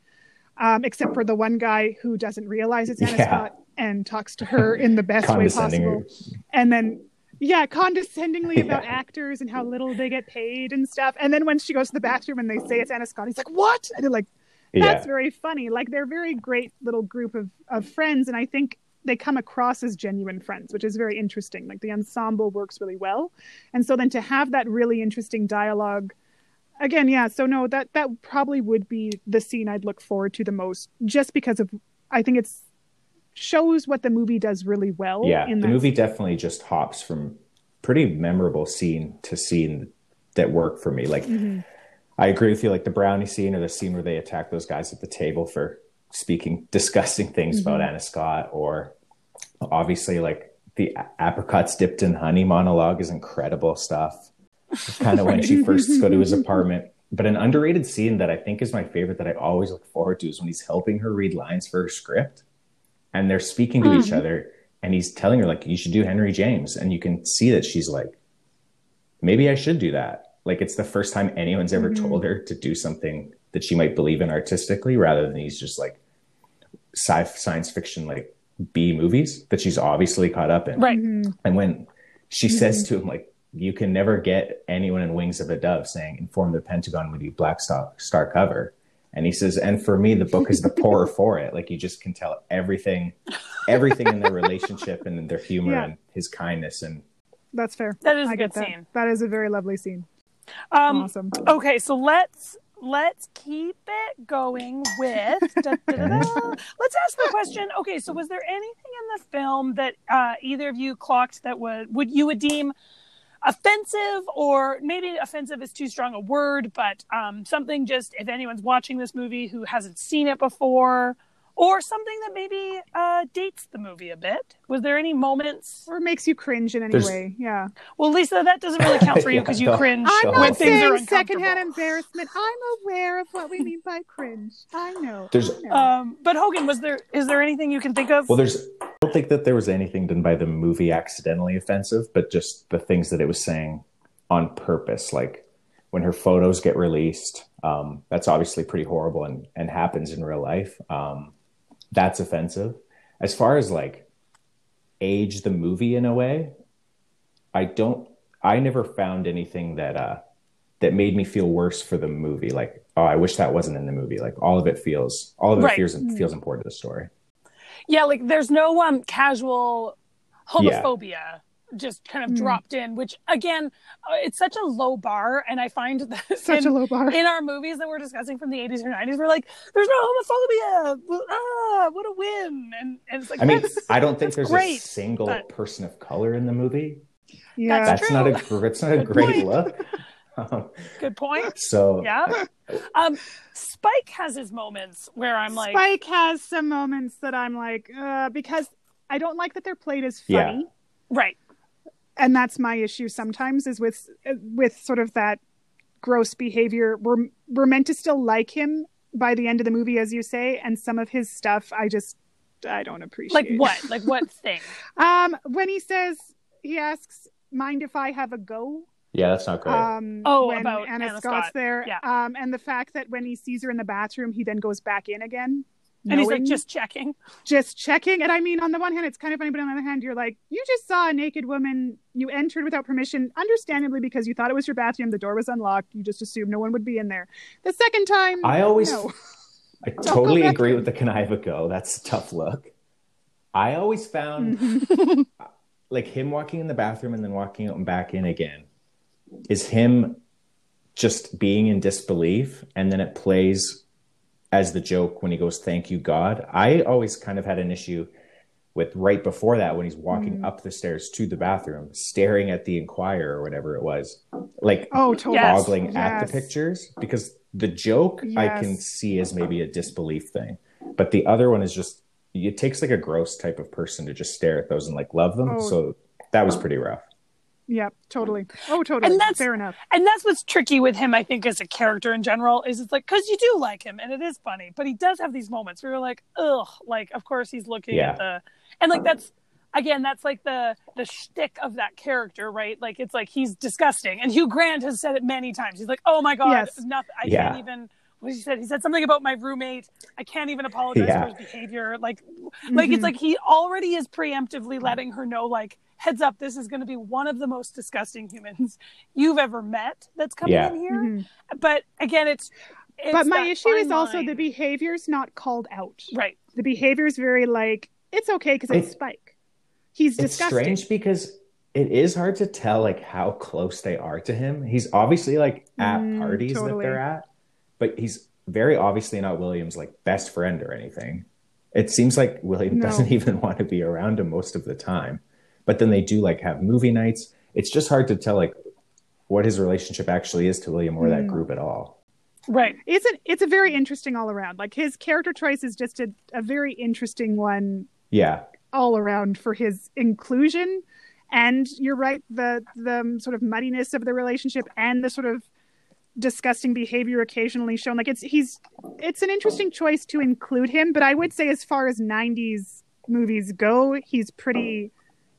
um, except for the one guy who doesn't realize it's Anna Yeah. Scott and talks to her in the best way possible. And then yeah condescendingly Yeah. about actors and how little they get paid and stuff. And then when she goes to the bathroom and they say it's anna scott he's like what? And they're like that's Yeah. very funny. Like they're a very great little group of, of friends and i think they come across as genuine friends which is very interesting. Like the ensemble works really well. And so then to have that really interesting dialogue again yeah so no that that probably would be the scene i'd look forward to the most just because of i think it's shows what the movie does really well yeah, the movie definitely just hops from pretty memorable scene to scene that work for me. Like, Mhm. I agree with you. Like the brownie scene or the scene where they attack those guys at the table for speaking disgusting things about Mhm. Anna Scott, or obviously like the apricots dipped in honey monologue is incredible stuff. Kind of when she first go to his apartment. But an underrated scene that I think is my favorite that I always look forward to is when he's helping her read lines for her script and they're speaking to each Mhm. other and he's telling her like you should do Henry James and you can see that she's like maybe I should do that. Like it's the first time anyone's ever Mhm. told her to do something that she might believe in artistically rather than these just like sci science fiction like B movies that she's obviously caught up in. Right. Mhm. And when she says to him, like, you can never get anyone in Wings of a Dove saying, inform the Pentagon we need Black Star, Star cover. And he says, and for me, the book is the poorer for it. Like, you just can tell everything, everything in their relationship and their humor Yeah. and his kindness. And That's fair. That is a I good that. scene. That is a very lovely scene. Um, awesome. Okay, so let's let's keep it going with. da, da, da, da. Let's ask the question. Okay, so was there anything in the film that uh, either of you clocked that would would you would deem offensive, or maybe offensive is too strong a word, but um, something just if anyone's watching this movie who hasn't seen it before, or something that maybe uh, dates the movie a bit. Was there any moments? Or makes you cringe in any There's- way. Yeah. Well, Lisa, that doesn't really count for you Yeah, because you cringe I'm Sure. when not things are saying uncomfortable. secondhand embarrassment. I'm aware of what we mean by cringe. I know. There's- I know. Um, but Hogan, was there is there anything you can think of? well, there's, I don't think that there was anything done by the movie accidentally offensive, but just the things that it was saying on purpose. Like when her photos get released, um, that's obviously pretty horrible and, and happens in real life. Um, that's offensive. As far as like age the movie in a way, I don't, I never found anything that, uh, that made me feel worse for the movie. Like, oh, I wish that wasn't in the movie. Like all of it feels, all of it Right. feels, feels important to the story. Yeah, like there's no um casual homophobia just kind of Mm. dropped in, which again, uh, it's such a low bar, and I find that Such in, a low bar. in our movies that we're discussing from the 80s or 90s, we're like, there's no homophobia. Ah, what a win! And, and it's like, I mean, I don't think there's great, a single but- person of color in the movie. yeah. That's That's true. not a gr- that's not a great look. Good point. so Yeah. Um, Spike has his moments where I'm like, Spike has some moments that I'm like, uh, because I don't like that they're played as Yeah. funny. right. and that's my issue sometimes is with with sort of that gross behavior we're we're meant to still like him by the end of the movie as you say and some of his stuff i just i don't appreciate Like what? Like what thing? um when he says he asks mind if i have a go yeah, that's not great. um Oh, when about anna, Anna scott's Scott. there Yeah. um and the fact that when he sees her in the bathroom he then goes back in again And he's like, just checking. just checking. And I mean, on the one hand, it's kind of funny, but on the other hand, you're like, you just saw a naked woman. You entered without permission, understandably, because you thought it was your bathroom. The door was unlocked. You just assumed no one would be in there. The second time, I always, no. I totally agree in. with the can I have a go. That's a tough look. I always found Mhm. like him walking in the bathroom and then walking out and back in again is him just being in disbelief and then it plays as the joke when he goes thank you god i always kind of had an issue with right before that when he's walking Mhm. up the stairs to the bathroom staring at the inquirer or whatever it was like oh, totally. Yes. ogling at Yes. the pictures because the joke I can see as maybe a disbelief thing, but the other one is just it takes like a gross type of person to just stare at those and like love them. Oh. So that was pretty rough. Yeah, totally. Oh, totally. And that's- fair enough. and that's what's tricky with him i think as a character in general is it's like because you do like him and it is funny but he does have these moments where you're like ugh like of course he's looking Yeah. at the and like that's again that's like the the shtick of that character right like it's like he's disgusting and hugh grant has said it many times he's like oh my god Yes. nothing i Yeah. can't even what he said he said something about my roommate i can't even apologize Yeah. for his behavior like like it's Mhm. like he already is preemptively letting her know like heads up this is going to be one of the most disgusting humans you've ever met that's coming Yeah. in here Mhm. but again it's, it's But my issue is fine also the behavior's not called out. right The behavior's very like it's okay because it's It- Spike. He's It's disgusting. strange because it is hard to tell like how close they are to him. He's obviously like at Mm, parties that they're at, but he's very obviously not William's like best friend or anything. It seems like William No. doesn't even want to be around him most of the time. But then they do like have movie nights. It's just hard to tell like what his relationship actually is to William or that Mm. group at all. right It's a it's a very interesting all around. Like his character choice is just a, a very interesting one Yeah. all around for his inclusion. And you're right, the the sort of muddiness of the relationship and the sort of disgusting behavior occasionally shown. Like it's he's it's an interesting choice to include him, but I would say as far as '90s movies go, he's pretty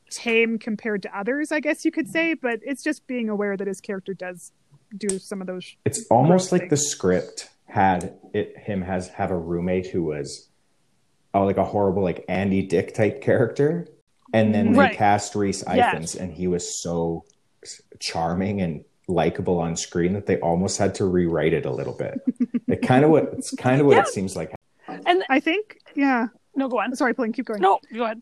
tame compared to others. I guess you could say, but it's just being aware that his character does do some of those. It's almost Gross like the script had it him has have a roommate who was oh like a horrible like Andy Dick type character, and then Right. they cast Reese Yes. Ifans, and he was so charming and likable on screen that they almost had to rewrite it a little bit. it kind of what it's kind of what Yeah. it seems like. and I think, yeah. no go on Sorry, Pauline, keep going. no go ahead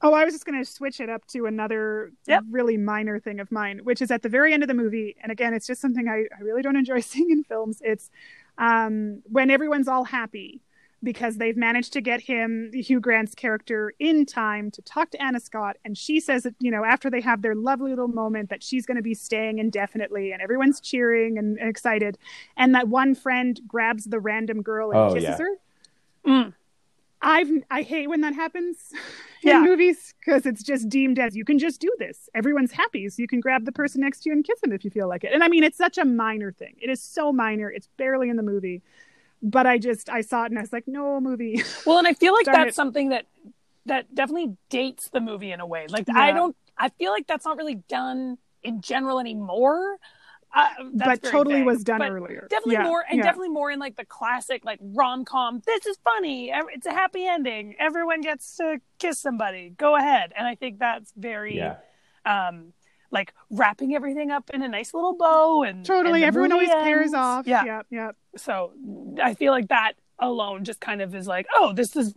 Oh, I was just going to switch it up to another Yep. really minor thing of mine, which is at the very end of the movie. And again, it's just something I, I really don't enjoy seeing in films. It's um, when everyone's all happy because they've managed to get him, Hugh Grant's character, in time to talk to Anna Scott. And she says that, you know, after they have their lovely little moment, that she's going to be staying indefinitely. And everyone's cheering and, and excited. And that one friend grabs the random girl and Oh, kisses yeah. her. Mm. I've I hate when that happens Yeah. in movies because it's just deemed as you can just do this. Everyone's happy, so you can grab the person next to you and kiss them if you feel like it. And I mean, it's such a minor thing. It is so minor. It's barely in the movie, but I just I saw it and I was like, no movie. well and i feel like that's it. something that that definitely dates the movie in a way like i don't i feel like that's not really done in general anymore uh, that's but totally vague. was done But earlier. definitely Yeah, more and yeah. definitely more in like the classic like rom-com this is funny it's a happy ending everyone gets to kiss somebody go ahead and i think that's very Yeah, um like wrapping everything up in a nice little bow and totally. and Everyone always movie pairs off. yeah yeah, yeah. so i feel like that alone just kind of is like oh this is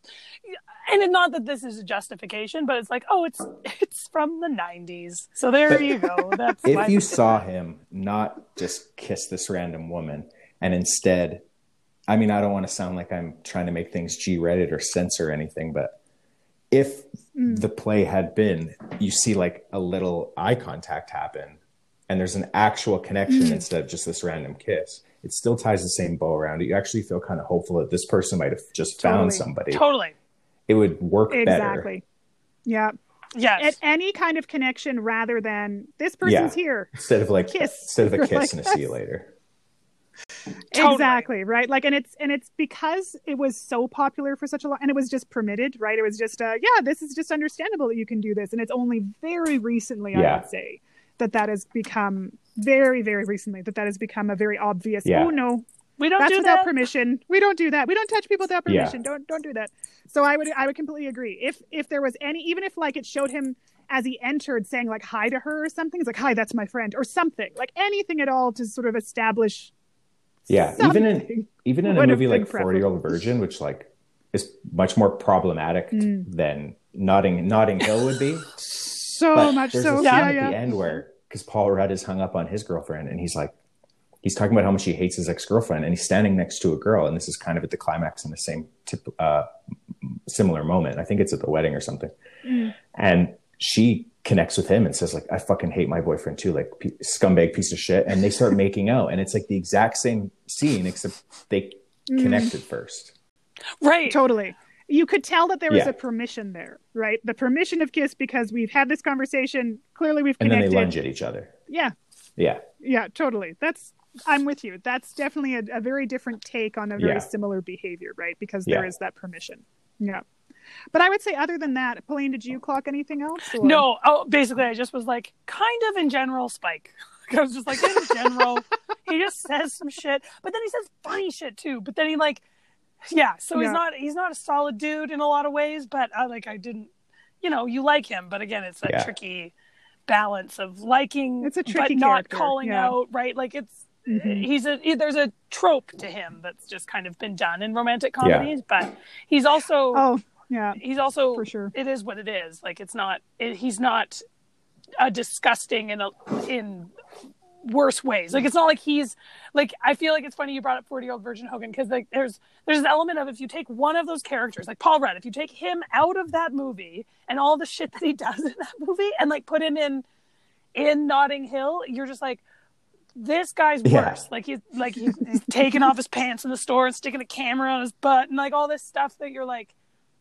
and not that this is a justification but it's like oh it's it's from the 90s so there But you go. That's if you saw him not just kiss this random woman and instead i mean i don't want to sound like i'm trying to make things g-rated or censor anything but if Mm. the play had been you see like a little eye contact happen and there's an actual connection Mm. instead of just this random kiss it still ties the same bow around. It you actually feel kind of hopeful that this person might have just found somebody. Totally it would work better Exactly. Yeah. yes At any kind of connection rather than this person's Yeah. here. instead of like Kiss. instead of a kiss like, and a see you later Totally. Exactly, right? Like and it's and it's because it was so popular for such a long and it was just permitted, right? It was just uh yeah, this is just understandable that you can do this and it's only very recently I would say that that has become very very recently that that has become a very obvious Yeah. oh no we don't that's do without that. permission. We don't do that. We don't touch people without Yeah. permission. Don't don't do that. So i would i would completely agree. If if there was any even if like it showed him as he entered saying like hi to her or something it's like hi that's my friend or something like anything at all to sort of establish Yeah, even in even in a movie like Forty Year Old Virgin, which like is much more problematic Mm. than Notting Notting Hill would be. so but much there's so. a scene yeah at yeah. the end where because Paul Rudd is hung up on his girlfriend, and he's like, he's talking about how much he hates his ex girlfriend, and he's standing next to a girl, and this is kind of at the climax in the same tip, uh, similar moment. I think it's at the wedding or something, Mm. and she connects with him and says like, "I fucking hate my boyfriend too, like p- scumbag piece of shit," and they start making out, and it's like the exact same scene except they Mm. connected first. right totally you could tell that there was Yeah. a permission there, right? The permission of kiss because we've had this conversation. Clearly, we've connected. And then they lunge at each other. Yeah, Yeah. yeah, totally. That's I'm with you. That's definitely a, a very different take on a very Yeah. similar behavior, right? Because Yeah. there is that permission. Yeah. But I would say, other than that, Pauline, did you clock anything else? or- No, oh, basically, I just was like, kind of in general, Spike. I was just like, in general, he just says some shit, but then he says funny shit too. But then he like, yeah, so Yeah. he's not he's not a solid dude in a lot of ways. But I like I didn't, you know, you like him, but again, it's that Yeah. tricky balance of liking, It's a tricky but not character, calling yeah. out, right? Like it's Mhm. he's a there's a trope to him that's just kind of been done in romantic comedies, but he's also Oh, yeah, he's also for sure. it is what it is like it's not it, he's not a disgusting in a in worse ways like it's not like he's like i feel like it's funny you brought up 40 year old virgin hogan because like there's there's an element of if you take one of those characters like paul rudd if you take him out of that movie and all the shit that he does in that movie and like put him in in notting hill you're just like this guy's Yeah. worse like he's like he's, he's taking off his pants in the store and sticking a camera on his butt and like all this stuff that you're like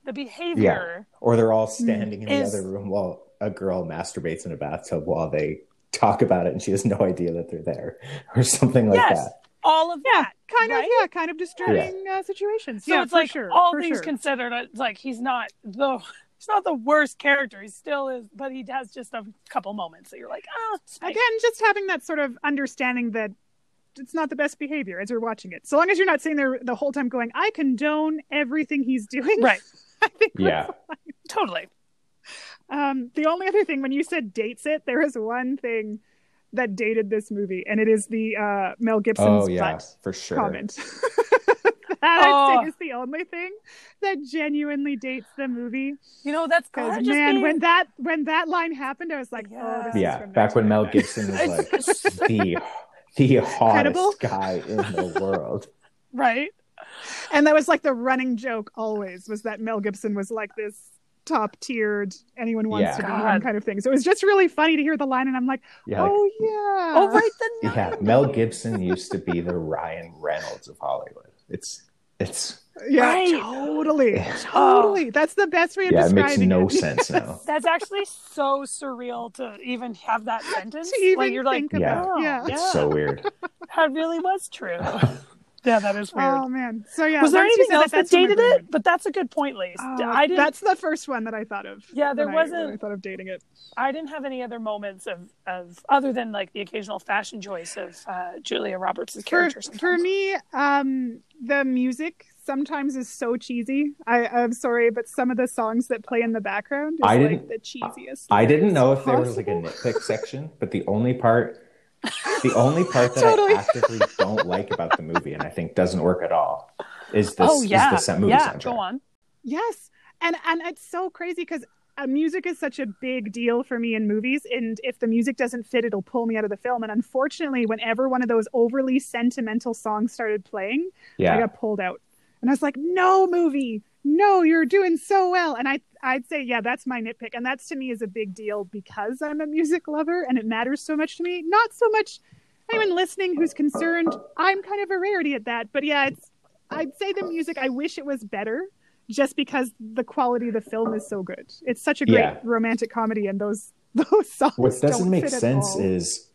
the behavior Or they're all standing in Is- the other room while a girl masturbates in a bathtub while they talk about it and she has no idea that they're there or something like that. yes, that. all of Yeah, that. kind of. Yeah, kind of disturbing uh, situations. So yeah, it's for like sure. all for things sure. considered, it's like he's not the he's not the worst character. He still is, but he has just a couple moments that you're like, ah, Spike. Again, just having that sort of understanding that it's not the best behavior as you're watching it. So long as you're not sitting there the whole time going, "I condone everything he's doing." right? I think. we're Yeah. Totally. Um, the only other thing, when you said dates it, there is one thing that dated this movie, and it is the uh, Mel Gibson's Oh yeah, butt for sure. comment. that I'd Oh. say is the only thing that genuinely dates the movie. You know that's Because man, be- when that when that line happened, I was like, oh, this is Yeah, from back when Mel Gibson was like the the Credible? hottest guy in the world. right? and that was like the running joke always was that Mel Gibson was like this top tiered anyone wants Yeah. to be God. him kind of thing. So it was just really funny to hear the line, and I'm like, Yeah, like, oh yeah, Oh right, the yeah. Mel Gibson used to be the Ryan Reynolds of Hollywood. It's it's yeah, Right. totally, Yeah. totally. That's the best way of yeah, it makes no it. sense now. That's actually so surreal to even have that sentence. to even like you're like, think Yeah. about. oh, Yeah. It's so weird. that really was true. Yeah, that is weird. Oh man. So yeah. was there anything else that, that's from dated it? But that's a good point, Lise. Uh, I didn't. That's the first one that I thought of. Yeah, there when wasn't- when I thought of dating it. I didn't have any other moments of, of other than like the occasional fashion choice of uh, Julia Roberts' For, character. for sometimes. me, um, the music sometimes is so cheesy. I, I'm sorry, but some of the songs that play in the background is I like didn't- the cheesiest. I didn't know if there was like a nitpick section, but the only part the only part that Totally. I actively don't like about the movie and I think doesn't work at all is this oh yeah, is the movie yeah. soundtrack. Go on. Yes, and and it's so crazy because uh, music is such a big deal for me in movies, and if the music doesn't fit, it'll pull me out of the film. And unfortunately, whenever one of those overly sentimental songs started playing, yeah. I got pulled out, and I was like, "No, movie, no, you're doing so well." And I I'd say, yeah, that's my nitpick, and that's to me is a big deal because I'm a music lover and it matters so much to me. Not so much anyone listening who's concerned. I'm kind of a rarity at that, but yeah, it's. I'd say the music. I wish it was better just because the quality of the film is so good. It's such a great Yeah. romantic comedy, and those those songs. What doesn't make sense is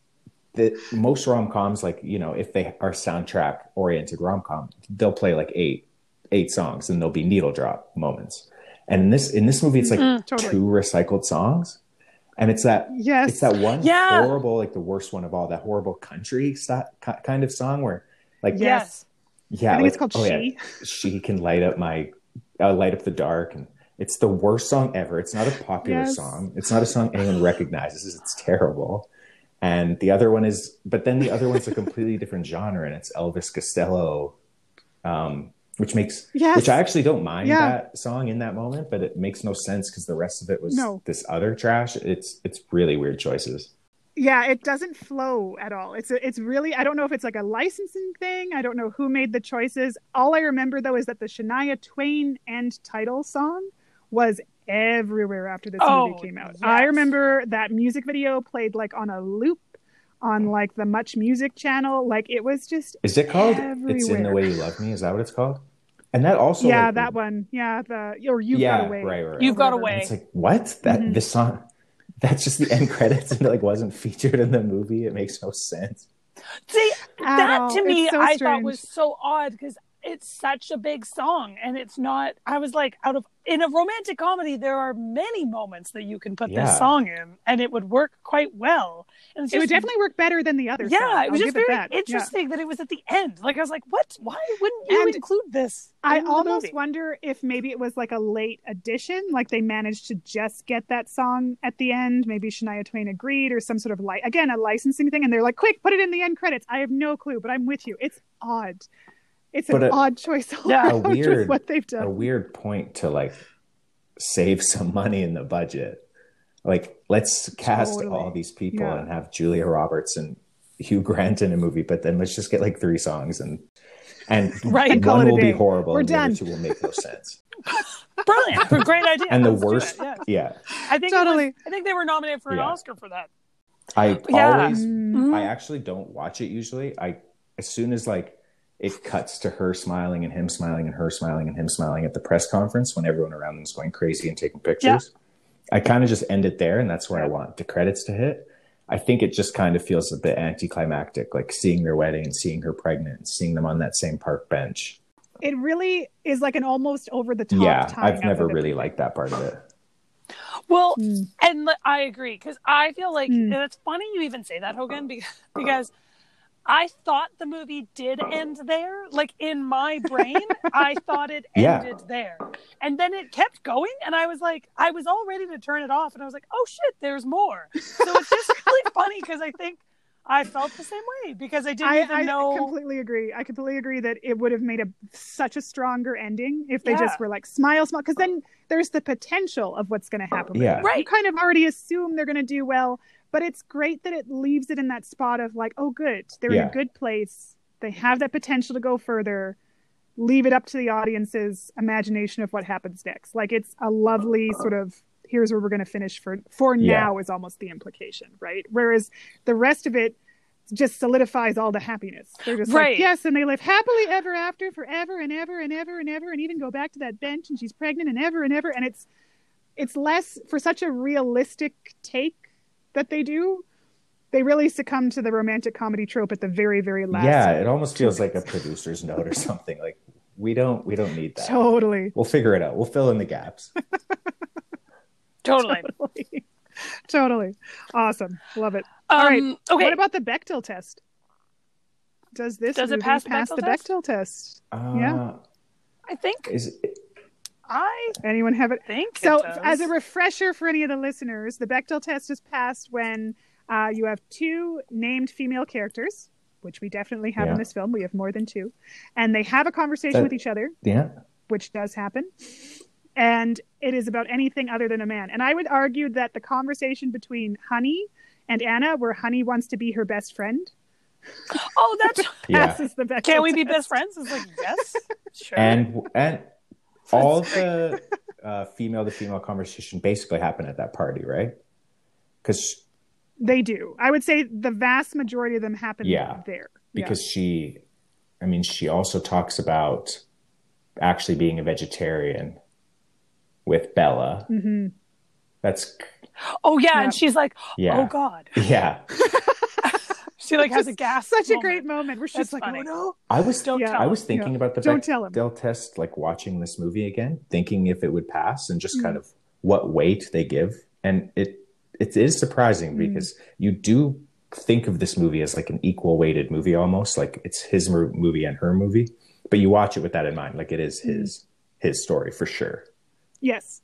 that most rom coms, like you know, if they are soundtrack oriented rom com, they'll play like eight eight songs and there'll be needle drop moments. And in this in this movie, it's like Mm, totally. two recycled songs, and it's that yes, it's that one Yeah. horrible, like the worst one of all, that horrible country sti- kind of song where, like, yes. yeah, I think like, it's called oh, yeah, She. she can light up my uh, light up the dark and it's the worst song ever it's not a popular Yes. song it's not a song anyone recognizes it's terrible and the other one is but then the other one's a completely different genre and it's elvis costello um, which makes Yes. which i actually don't mind Yeah. that song in that moment but it makes no sense because the rest of it was No. this other trash it's it's really weird choices Yeah, it doesn't flow at all. It's a, it's really I don't know if it's like a licensing thing. I don't know who made the choices. All I remember though is that the Shania Twain end title song was everywhere after this Oh, movie came out. yes. I remember that music video played like on a loop on like the Much Music channel. Like it was just is it called it's in the way you love me is that what it's called And that also, yeah, like, that one. Yeah, the or you've yeah, got away. right, right, right. You've got away. It's like what that Mhm. this song. That's just the end credits and it like wasn't featured in the movie. It makes no sense. See, that all. to me, so I thought was so odd because it's such a big song, and it's not. I was like, out of in a romantic comedy, there are many moments that you can put Yeah. this song in, and it would work quite well. And it's It would definitely work better than the other. Yeah, song. it was I'll just very that. Yeah. interesting that it was at the end. Like I was like, what? Why wouldn't you And include this? I in the almost movie? wonder if maybe it was like a late addition, like they managed to just get that song at the end. Maybe Shania Twain agreed, or some sort of like again a licensing thing, and they're like, "Quick, put it in the end credits." I have no clue, but I'm with you. It's odd. It's an a- odd choice all Yeah. A weird- what they've A weird point to like save some money in the budget. Like let's cast Totally. all these people Yeah. and have Julia Roberts and Hugh Grant in a movie, but then let's just get like three songs and and Right. And one will be horrible We're and the other two will make no sense. Brilliant, great idea. And the Let's worst, yeah. yeah. I think it was- Totally. I think they were nominated for an Yeah. Oscar for that. I Yeah. always Mm. I actually don't watch it usually. I as soon as like it cuts to her smiling and him smiling and her smiling and him smiling at the press conference when everyone around them is going crazy and taking pictures. I kind of just end it there and that's where I want the credits to hit. I think it just kind of feels a bit anticlimactic, like seeing their wedding and seeing her pregnant and seeing them on that same park bench. It really is like an almost over the top. yeah, tying I've never really everything. liked that part of it. Well, Mm. and I agree because I feel like Mm. and it's funny you even say that, Hogan, because, because I thought the movie did end there. Like in my brain, I thought it Yeah. ended there, and then it kept going, and I was like, I was all ready to turn it off, and I was like, oh shit, there's more. So it's just really funny because I think I felt the same way because I didn't I, even I know. completely agree. I completely agree that it would have made a such a stronger ending if they Yeah. just were like smile, smile, because then there's the potential of what's going to happen. Yeah. Right. You kind of already assume they're going to do well, but it's great that it leaves it in that spot of like, oh, good, they're in a good place. They have that potential to go further. Leave it up to the audience's imagination of what happens next. Like it's a lovely sort of here's where we're going to finish for for Yeah. now is almost the implication, right? Whereas the rest of it just solidifies all the happiness. They're just Right. like, yes, and they live happily ever after, forever and ever and ever and ever, and even go back to that bench and she's pregnant and ever and ever. And it's it's less for such a realistic take that they do. They really succumb to the romantic comedy trope at the very, very last. yeah, it almost feels like a producer's note or something. Like we don't we don't need that. totally, We'll figure it out. We'll fill in the gaps. totally. totally, totally, awesome, love it. Um, All right. Okay. What about the Bechtel test? Does this Does it movie pass the pass Bechdel the test? Bechtel test? Uh, Yeah. I think. Is I Anyone have it? think. So, it does. as a refresher for any of the listeners, the Bechdel test is passed when uh, you have two named female characters, which we definitely have in this film. We have more than two, and they have a conversation That- with each other, yeah. which does happen. And it is about anything other than a man. And I would argue that the conversation between Honey and Anna, where Honey wants to be her best friend, oh, that's. Yeah. passes the Bechdel Can we be best friends? It's like yes, sure. And and all the uh, female to female conversation basically happened at that party, right? Because They do. I would say the vast majority of them happen Yeah. there. because she, I mean, she also talks about actually being a vegetarian with Bella. yeah. hmm That's oh yeah, Yeah. and she's like, yeah, oh god. yeah. She like has a gas. Such a great moment where she's That's like, funny. "Oh no!" I was Don't Yeah. tell. I was thinking Yeah. about the Don't tell him. Bechdel test, like watching this movie again, thinking if it would pass, and just Mm. kind of what weight they give, and it it is surprising Mm. because you do think of this movie as like an equal weighted movie, almost like it's his movie and her movie, but you watch it with that in mind, like it is Mm. his his story for sure. Yes.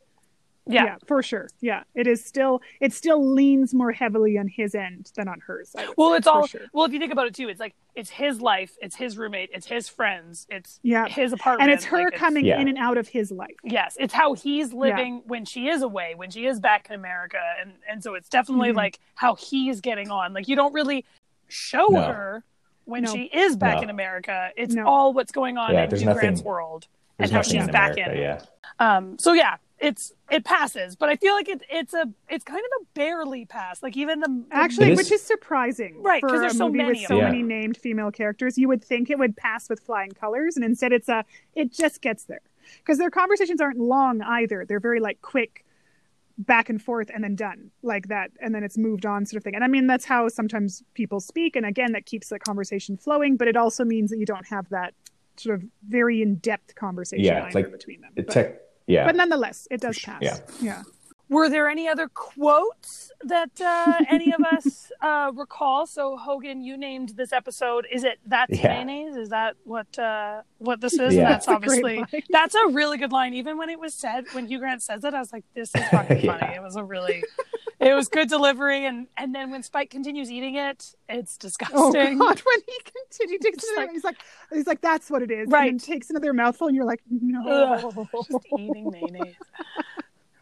Yeah. for sure. Yeah, it is still. It still leans more heavily on his end than on hers. Well, say, it's all. sure. Well, if you think about it too, it's like it's his life, it's his roommate, it's his friends, it's Yeah. his apartment, and it's her like, coming Yeah. in and out of his life. Yes, it's how he's living when she is away, when she is back in America, and and so it's definitely Mhm. like how he's getting on. Like you don't really show No. her when No. she is back No. in America. It's No. all what's going on Yeah, in there's nothing- Grant's world There's and how she's in back America, in. yeah. Um, so yeah, it's it passes, but I feel like it, it's a it's kind of a barely pass. Like even the, the Actually, It is- which is surprising, Right, 'cause For there's a so movie many with so them. many named female characters, you would think it would pass with flying colors, and instead, it's a it just gets there because their conversations aren't long either. They're very like quick, back and forth, and then done like that, and then it's moved on, sort of thing. And I mean, that's how sometimes people speak, and again, that keeps the conversation flowing, but it also means that you don't have that sort of very in depth conversation Yeah, either like, between them. But, tech, yeah. but nonetheless, it does pass. Yeah. yeah. Were there any other quotes that uh, any of us uh, recall? So Hogan, you named this episode. Is it that's Yeah. mayonnaise? Is that what uh, what this is? Yeah. That's That's obviously line. that's a really good line. Even when it was said, when Hugh Grant says it, I was like, "This is fucking Yeah. funny." It was a really, it was good delivery, and and then when Spike continues eating it, it's disgusting. Oh disgusting. God! When he continued, takes Just another, like- he's like, he's like, that's what it is, Right. And then takes another mouthful, and you're like, no. Ugh, just eating mayonnaise.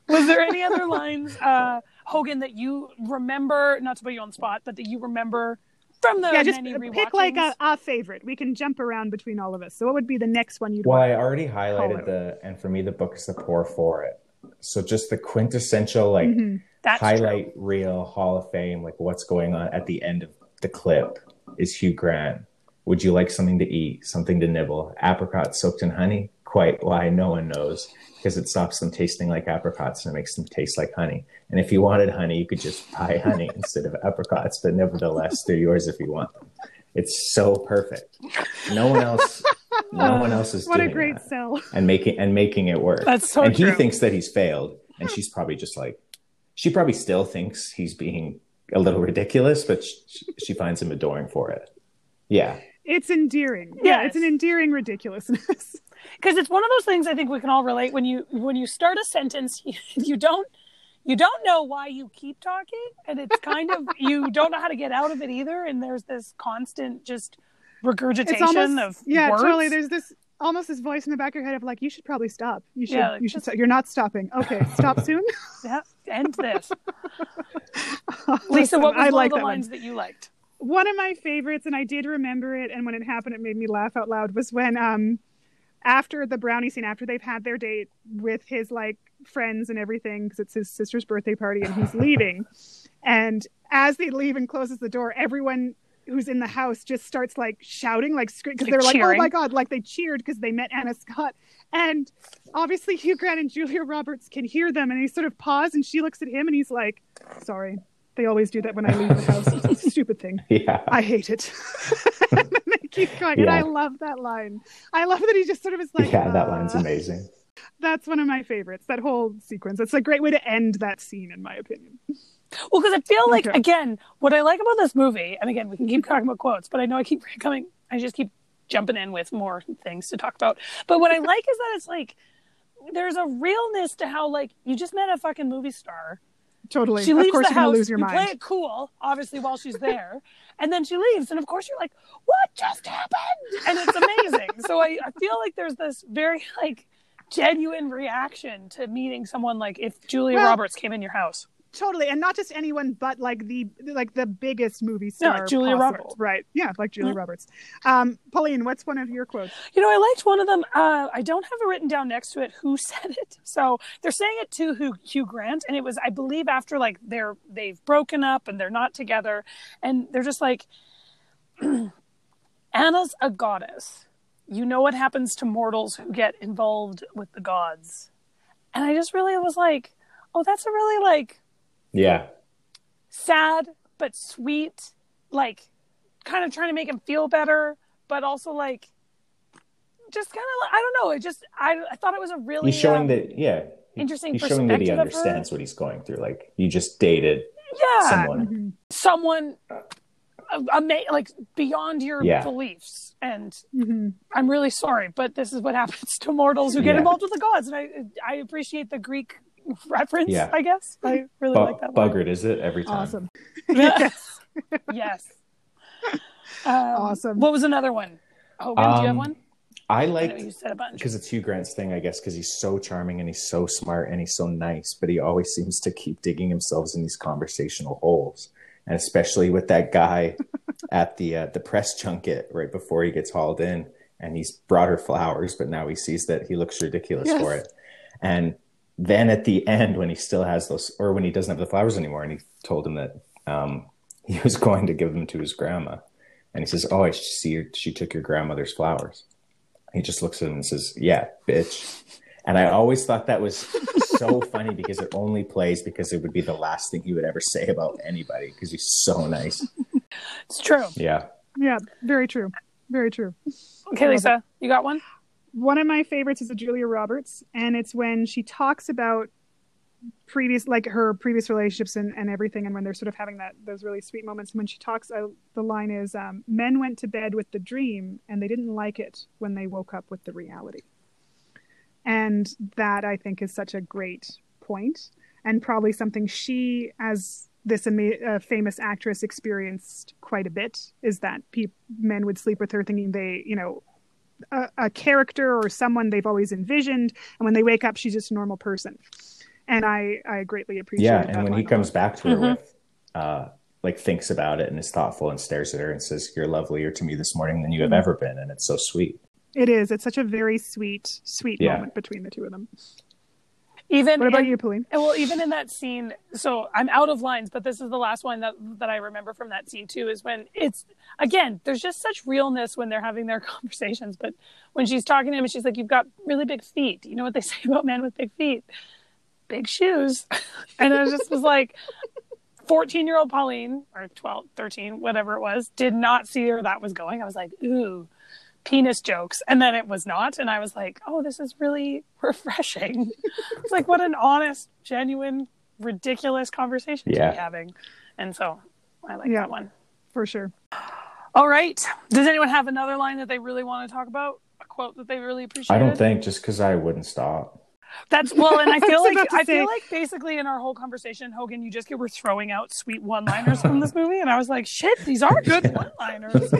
Was there any other lines, uh, Hogan, that you remember? Not to put you on the spot, but that you remember from the yeah, just pick like a, a favorite. We can jump around between all of us. So, what would be the next one you'd Well, want? I already highlighted the, and for me, the book is the pour for it. So just the quintessential, like, Mhm. That's highlight reel Hall of Fame, like what's going on at the end of the clip is Hugh Grant. Would you like something to eat, something to nibble? Apricot soaked in honey? Quite why no one knows because it stops them tasting like apricots and it makes them taste like honey. And if you wanted honey, you could just buy honey instead of apricots, but nevertheless, they're yours if you want them. It's so perfect. No one else, no one else is What a great that sell. and making and making it work. That's so and he thinks that he's failed, and she's probably just like, she probably still thinks he's being a little ridiculous, but she, she finds him adoring for it. Yeah, It's endearing. Yeah, it's an endearing ridiculousness. because it's one of those things I think we can all relate. When you when you start a sentence, you, you don't you don't know why you keep talking, and it's kind of you don't know how to get out of it either. And there's this constant just regurgitation it's almost of yeah, words. There's this almost this voice in the back of your head of like, you should probably stop. You should. Yeah, like, you should. just- Stop. You're not stopping. Okay, stop soon. yeah, end this. Lisa, what was I like the that one. lines that you liked? one of my favorites, and I did remember it, and when it happened, it made me laugh out loud. Was when um, after the brownie scene, after they've had their date with his like friends and everything, because it's his sister's birthday party, and he's leaving, and as they leave and closes the door, everyone who's in the house just starts like shouting, like because Like they're like, "Oh my god!" Like they cheered because they met Anna Scott, and obviously Hugh Grant and Julia Roberts can hear them, and he sort of pause, and she looks at him, and he's like, "Sorry." They always do that when I leave the house. It's a stupid thing. yeah, I hate it. and they keep going. And I love that line. I love that he just sort of is like, yeah. That line's uh, amazing. That's one of my favorites. That whole sequence. It's a great way to end that scene, in my opinion. Well, because I feel like Okay. again, what I like about this movie, and again, we can keep talking about quotes, but I know I keep coming. I just keep jumping in with more things to talk about. But what I like is that it's like there's a realness to how like you just met a fucking movie star. Totally. She of leaves course, the house. gonna lose your you mind. play it cool, obviously, while she's there, and then she leaves, and of course you're like, "What just happened?" And it's amazing. so I, I feel like there's this very like genuine reaction to meeting someone like if Julia Well, Roberts came in your house. Totally, and not just anyone, but like the like the biggest movie star. Julia possible. Roberts. Right? Yeah, like Julia Mhm. Roberts. Um, Pauline, what's one of your quotes? You know, I liked one of them. Uh, I don't have it written down next to it who said it. So they're saying it to who, Hugh Grant, and it was, I believe, after like they're they've broken up and they're not together, and they're just like, Anna's a goddess. You know what happens to mortals who get involved with the gods, and I just really was like, oh, that's a really like Yeah, sad but sweet, like kind of trying to make him feel better, but also like just kind of I don't know. It just I I thought it was a really he's showing um, that. Yeah, interesting He's showing that he perspective her. understands what he's going through. Like you just dated yeah someone. Mhm. someone uh, ama- like beyond your Yeah. beliefs and Mhm. I'm really sorry, but this is what happens to mortals who get Yeah. involved with the gods, and I I appreciate the Greek reference. Yeah. I guess I really Bu- like that. line. buggered, is it every time? Awesome. yes. yes. Um, Awesome. What was another one? Hogan, do you have Um, one? I like know you said a bunch. because it's Hugh Grant's thing, I guess, because he's so charming and he's so smart and he's so nice, but he always seems to keep digging himself in these conversational holes, and especially with that guy at the uh, the press junket right before he gets hauled in, and he's brought her flowers, but now he sees that he looks ridiculous Yes. for it, and then at the end, when he still has those, or when he doesn't have the flowers anymore, and he told him that um, he was going to give them to his grandma, and he says, "Oh, I see. Her, she took your grandmother's flowers." He just looks at him and says, "Yeah, bitch." And I always thought that was so funny because it only plays because it would be the last thing he would ever say about anybody because he's so nice. It's true. Yeah. Yeah, very true. Very true. Okay, Lisa, you got one? One of my favorites is a Julia Roberts, and it's when she talks about previous like her previous relationships and, and everything and when they're sort of having that those really sweet moments. And when she talks uh, the line is um, men went to bed with the dream and they didn't like it when they woke up with the reality. And that i think is such a great point and probably something she as this uh, famous actress experienced quite a bit is that pe- men would sleep with her thinking they you know a, a character or someone they've always envisioned and when they wake up she's just a normal person and I I greatly appreciate. Yeah, and when he comes back to her Mhm. with, uh, like, thinks about it and is thoughtful and stares at her and says, "You're lovelier to me this morning than you have Mhm. ever been," and it's so sweet. it is. It's such a very sweet sweet Yeah. moment between the two of them. Even What about in- you, Pauline? Well, even in that scene, so I'm out of lines, but this is the last one that that I remember from that scene too. Is when it's again, there's just such realness when they're having their conversations. But when she's talking to him, and she's like, "You've got really big feet." You know what they say about men with big feet? Big shoes. and I just was like, 14 year old Pauline or 12, 13, whatever it was, did not see where that was going. I was like, "Ooh." Penis jokes, and then it was not, and I was like, "Oh, this is really refreshing." it's like what an honest, genuine, ridiculous conversation to be having. And so I like Yeah. that one. For sure. All right. Does anyone have another line that they really want to talk about? A quote that they really appreciate? I don't think just because I wouldn't stop. That's well, and I feel I like about to I feel like basically in our whole conversation, Hogan, you just were throwing out sweet one-liners from this movie, and I was like, shit, these are good one-liners.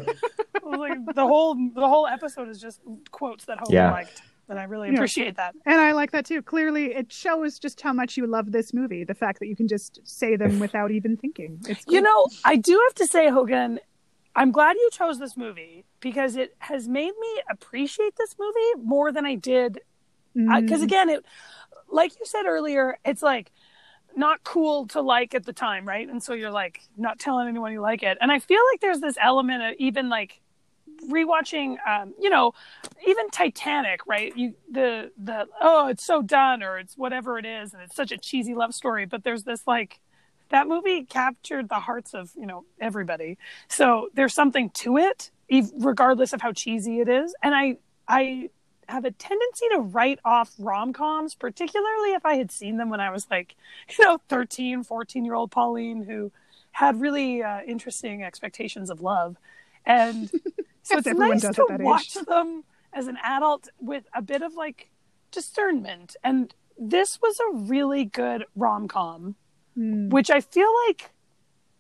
I was like, the whole the whole episode is just quotes that Hogan Yeah. liked, and I really Yeah. appreciate that. And I like that too. Clearly, it shows just how much you love this movie. The fact that you can just say them without even thinking. It's You know, I do have to say, Hogan, I'm glad you chose this movie because it has made me appreciate this movie more than I did. Because Mm. again, it, like you said earlier, it's like not cool to like at the time, right? And so you're like not telling anyone you like it. And I feel like there's this element of even like rewatching, um, you know, even Titanic, right? You the the oh, it's so done, or it's whatever it is, and it's such a cheesy love story. But there's this like that movie captured the hearts of you know everybody so there's something to it regardless of how cheesy it is and i i have a tendency to write off rom-coms particularly if i had seen them when i was like you know 13 14 year old pauline who had really uh, interesting expectations of love and so it's everyone nice does to at that age. watch them as an adult with a bit of like discernment and this was a really good rom-com Mm. which I feel like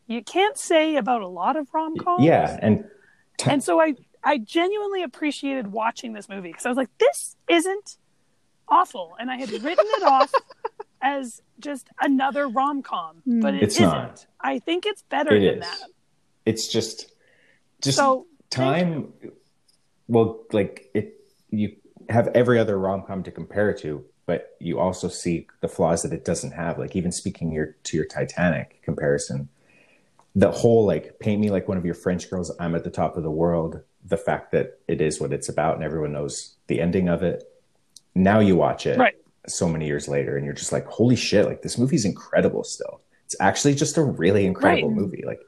you can't say about a lot of rom coms. Yeah, and t- And so I, I genuinely appreciated watching this movie because I was like, this isn't awful. And I had written it off as just another rom com, Mm. but it It's isn't. not. I think it's better it than is. that. It's just, just So time. Well, like it, you have every other rom com to compare it to, but you also see the flaws that it doesn't have. Like even speaking your to your Titanic comparison, the whole like paint me like one of your French girls. I'm at the top of the world. The fact that it is what it's about and everyone knows the ending of it. Now you watch it Right. so many years later, and you're just like, holy shit! Like this movie's incredible. Still, it's actually just a really incredible Right. movie. Like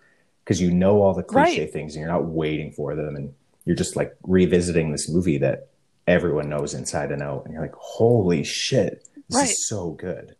because you know all the cliche Right. things and you're not waiting for them and you're just like revisiting this movie that everyone knows inside and out and you're like holy shit this Right. is so good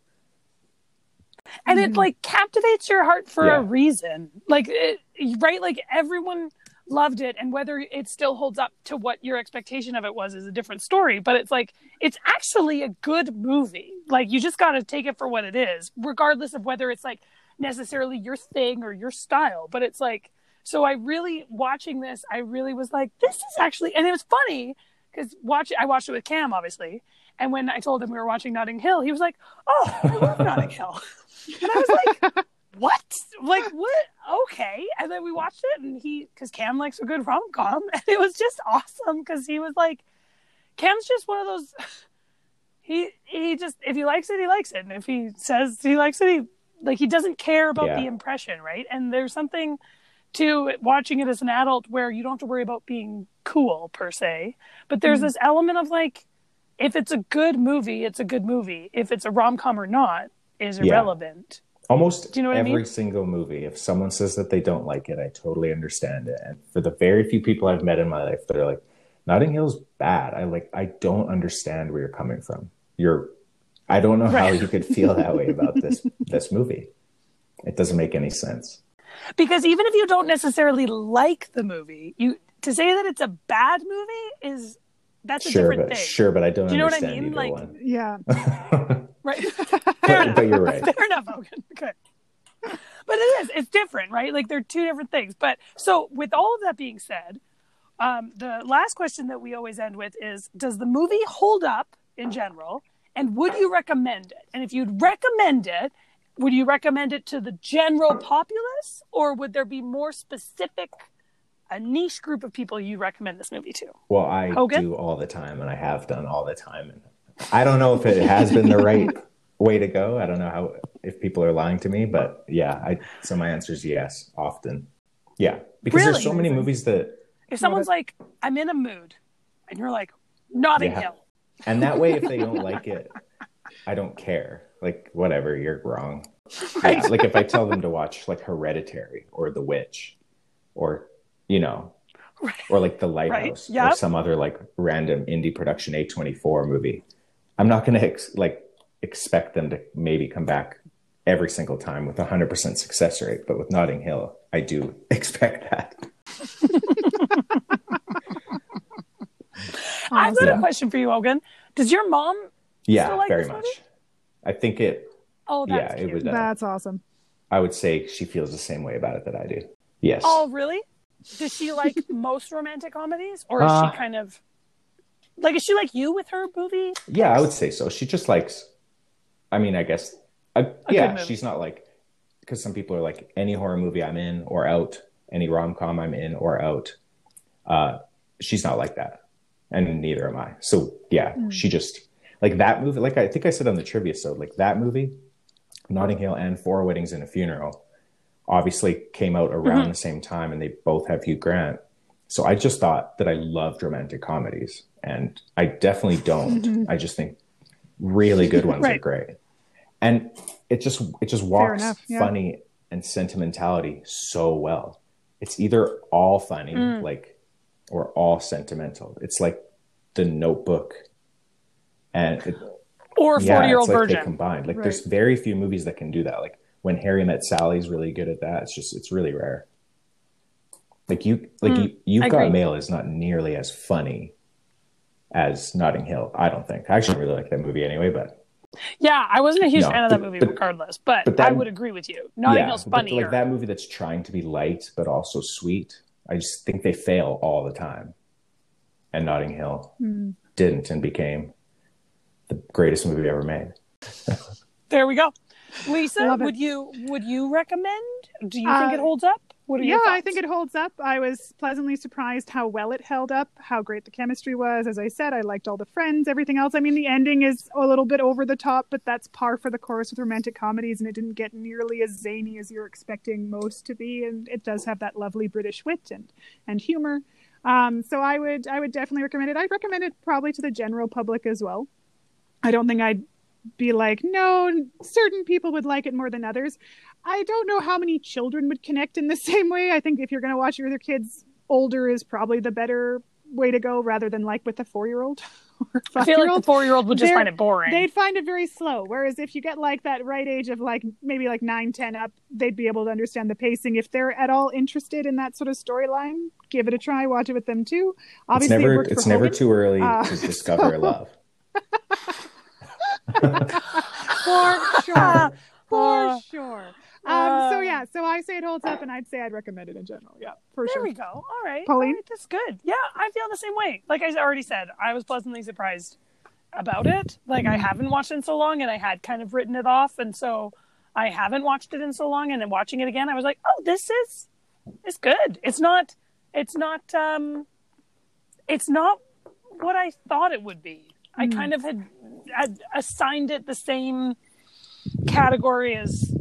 and it mm-hmm. like captivates your heart for Yeah. a reason like it, right like everyone loved it and whether it still holds up to what your expectation of it was is a different story but it's like it's actually a good movie like you just got to take it for what it is regardless of whether it's like necessarily your thing or your style but it's like so i really watching this i really was like this is actually and it was funny because watch i watched it with cam obviously and when i told him we were watching notting hill he was like oh i love notting hill and I was like, what? Like, what? Okay. And then we watched it, and he, because Cam likes a good rom com, and it was just awesome because he was like, Cam's just one of those. he he just if he likes it, he likes it, and if he says he likes it, he like he doesn't care about Yeah. the impression, right? And there's something to watching it as an adult where you don't have to worry about being cool per se, but there's Mm. this element of like if it's a good movie, it's a good movie. If it's a rom com or not is Yeah. irrelevant. Almost Do you know what I every mean? single movie, if someone says that they don't like it, I totally understand it. And for the very few people I've met in my life that are like, Notting Hill's bad, I like I don't understand where you're coming from. You're I don't know how you could feel that way about this this movie. It doesn't make any sense. Because even if you don't necessarily like the movie, you to say that it's a bad movie is that's a Sure, different but thing. sure, but I don't Do you know what I understand mean? Like- one. Yeah. Right. but, Fair enough. but you're right. Fair enough, Hogan. Okay. But it is. It's different, right? Like they're two different things. But so with all of that being said, um, the last question that we always end with is Does the movie hold up in general? And would you recommend it? And if you'd recommend it, would you recommend it to the general populace or would there be more specific, a niche group of people you recommend this movie to? Well, I Hogan? do all the time, and I have done all the time. And I don't know if it has been the right way to go. I don't know how if people are lying to me, but yeah. I so my answer is yes, often. Yeah, because Really? there's so many movies that, If someone's like, I'm in a mood, and you're like, Notting Yeah. Hill. And that way, if they don't like it, I don't care. Like whatever, you're wrong. Right. Yeah, like if I tell them to watch like Hereditary or The Witch, or you know, Right. or like The Lighthouse, or Yep. some other like random indie production A24 movie. I'm not going to ex- like expect them to maybe come back every single time with a 100% success rate, but with Notting Hill, I do expect that. I've got Yeah. a question for you, Hogan. Does your mom? Yeah, Still like very this much. movie? I think it. Oh, Yeah, that's it cute. would. Uh, That's awesome. I would say she feels the same way about it that I do. Yes. Oh, really? Does she like most romantic comedies, or is Uh, she kind of like is she like you with her movie? Yeah, I would say so. She just likes. I mean, I guess. I, good yeah, she's not like because some people are like any horror movie I'm in or out, any rom com I'm in or out. Uh, she's not like that, and neither am I. So yeah, Hmm. she just like that movie. Like I think I said on the trivia, so like that movie, Notting Hill and Four Weddings and a Funeral, obviously came out around Mhm. the same time, and they both have Hugh Grant. So I just thought that I loved romantic comedies, and I definitely don't. I just think really good ones are great, and it just it just walks enough, yeah. funny and sentimentality so well. It's either all funny, Mm. like, or all sentimental. It's like The Notebook, and it, Or yeah, forty year old like virgin? combined. Like, Right. there's very few movies that can do that. Like when Harry Met Sally is really good at that. It's just it's really rare. Like you, like Mm, you, you've got mail is not nearly as funny as Notting Hill. I don't think. I actually really like that movie anyway, but Yeah, I wasn't a huge No, fan of that but- movie, but- regardless. But, but that- I would agree with you. Notting yeah, Hill's funnier. like that movie that's trying to be light but also sweet. I just think they fail all the time, and Notting Hill Mm. didn't and became the greatest movie ever made. There we go. Lisa, would you would you recommend? Do you Uh, think it holds up? Yeah, I think it holds up. I was pleasantly surprised how well it held up, how great the chemistry was. As I said, I liked all the friends, everything else. I mean, the ending is a little bit over the top, but that's par for the course with romantic comedies, and it didn't get nearly as zany as you're expecting most to be. And it does have that lovely British wit and and humor. Um, so I would I would definitely recommend it. I'd recommend it probably to the general public as well. I don't think I'd be like, no, certain people would like it more than others. I don't know how many children would connect in the same way. I think if you're going to watch your other kids, older is probably the better way to go rather than like with a four year old I feel like the four year old would just find it boring. They'd find it very slow. Whereas if you get like that right age of like maybe like nine, ten up, they'd be able to understand the pacing. If they're at all interested in that sort of storyline, give it a try. Watch it with them too. Obviously, it's never worked for it's never too early Uh, to discover so- love. for sure. For Uh, sure. Um, so uh, yeah, so I say it holds up, and I'd say I'd recommend it in general. Yeah, for There sure. we go. All right. Pauline? All right, that's good. Yeah, I feel the same way. Like I already said, I was pleasantly surprised about it. Like I haven't watched it in so long and I had kind of written it off and so I haven't watched it in so long and then watching it again I was like, "Oh, this is it's good. It's not it's not um it's not what I thought it would be." I kind of had had assigned it the same category as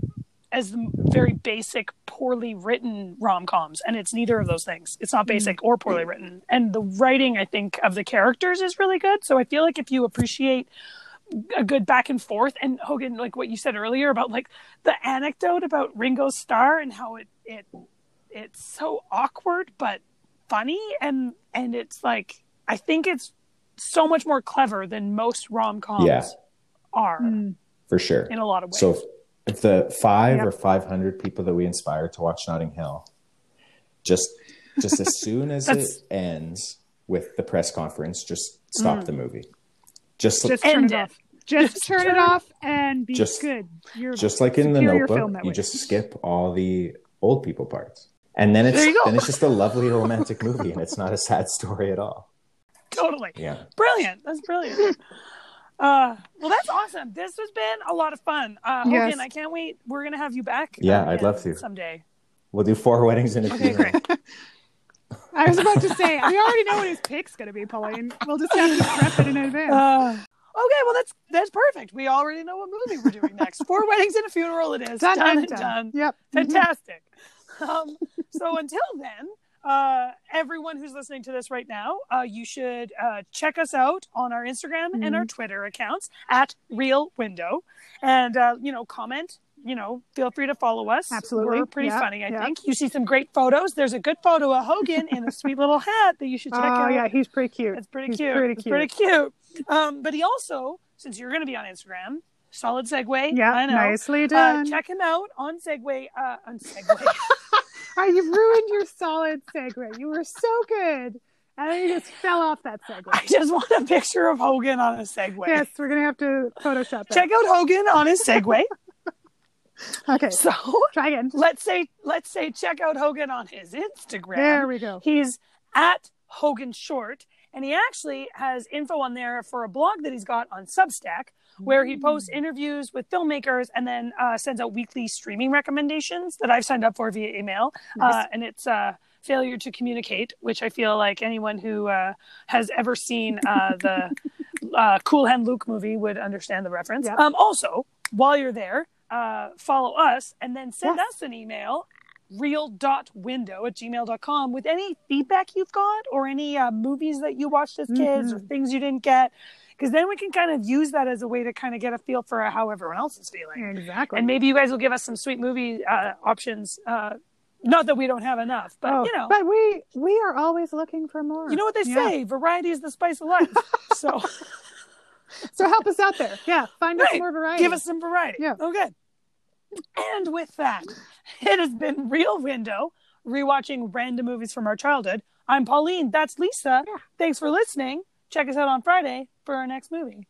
as the very basic poorly written rom-coms and it's neither of those things it's not basic or poorly written and the writing i think of the characters is really good so i feel like if you appreciate a good back and forth and hogan like what you said earlier about like the anecdote about Ringo Starr and how it it it's so awkward but funny and and it's like i think it's so much more clever than most rom-coms Yeah. are Mm. for sure. in a lot of ways So the five Yep. or five hundred people that we inspire to watch Notting Hill, just just as soon as it ends with the press conference, just stop mm. the movie. Just Just turn it off. Just, Just turn, turn- it off and be Just- good. You're just like in the Notebook, you just skip all the old people parts, and then it's There you go. then it's just a lovely romantic movie, and it's not a sad story at all. totally Yeah, brilliant that's brilliant uh well that's awesome this has been a lot of fun uh Yes. hogan i can't wait we're gonna have you back Yeah, I'd love to. someday we'll do four weddings in a okay funeral. great I was about to say, we already know what his pick's going to be, Pauline. We'll just have to prep it in advance. uh, okay well that's that's perfect we already know what movie we're doing next four weddings and a funeral it is done, done, and and done. done. Yep. fantastic um, so until then uh, everyone who's listening to this right now uh, you should uh, check us out on our instagram and Mm-hmm. our twitter accounts at real window and uh, you know comment you know feel free to follow us Absolutely. we're pretty Yeah, funny i yeah. think you see some great photos there's a good photo of hogan in a sweet little hat that you should check Oh, out yeah, he's pretty cute. it's pretty He's cute. pretty It's cute. pretty cute. Um, but he also, since you're going to be on Instagram, solid segue. Yeah, I know. nicely Uh, done. check him out on Segway. Uh, on Segway. Oh, you've ruined your solid segue. You were so good. And then you just fell off that segue. I just want a picture of Hogan on a Segway. Yes, we're going to have to Photoshop that. Check out Hogan on his Segway. Okay, so try again. let's say let's say check out Hogan on his Instagram. There we go. He's at Hogan Short, and he actually has info on there for a blog that he's got on Substack, where he posts Mm. interviews with filmmakers and then uh, sends out weekly streaming recommendations that I've signed up for via email. Uh, and it's uh, failure to communicate, which I feel like anyone who uh, has ever seen uh, the uh, Cool Hand Luke movie would understand the reference. Yep. Um, also, while you're there, uh, follow us and then send Yes. us an email real.window at gmail.com with any feedback you've got or any uh, movies that you watched as kids or Mhm. things you didn't get because then we can kind of use that as a way to kind of get a feel for how everyone else is feeling Exactly. and maybe you guys will give us some sweet movie uh, options uh, not that we don't have enough but Oh, you know but we we are always looking for more. you know what they Yeah. say variety is the spice of life so So help us out there. Yeah, find us Right. more variety. give us some variety Yeah. okay and with that it has been real window rewatching random movies from our childhood i'm pauline that's lisa Yeah. thanks for listening check us out on friday for our next movie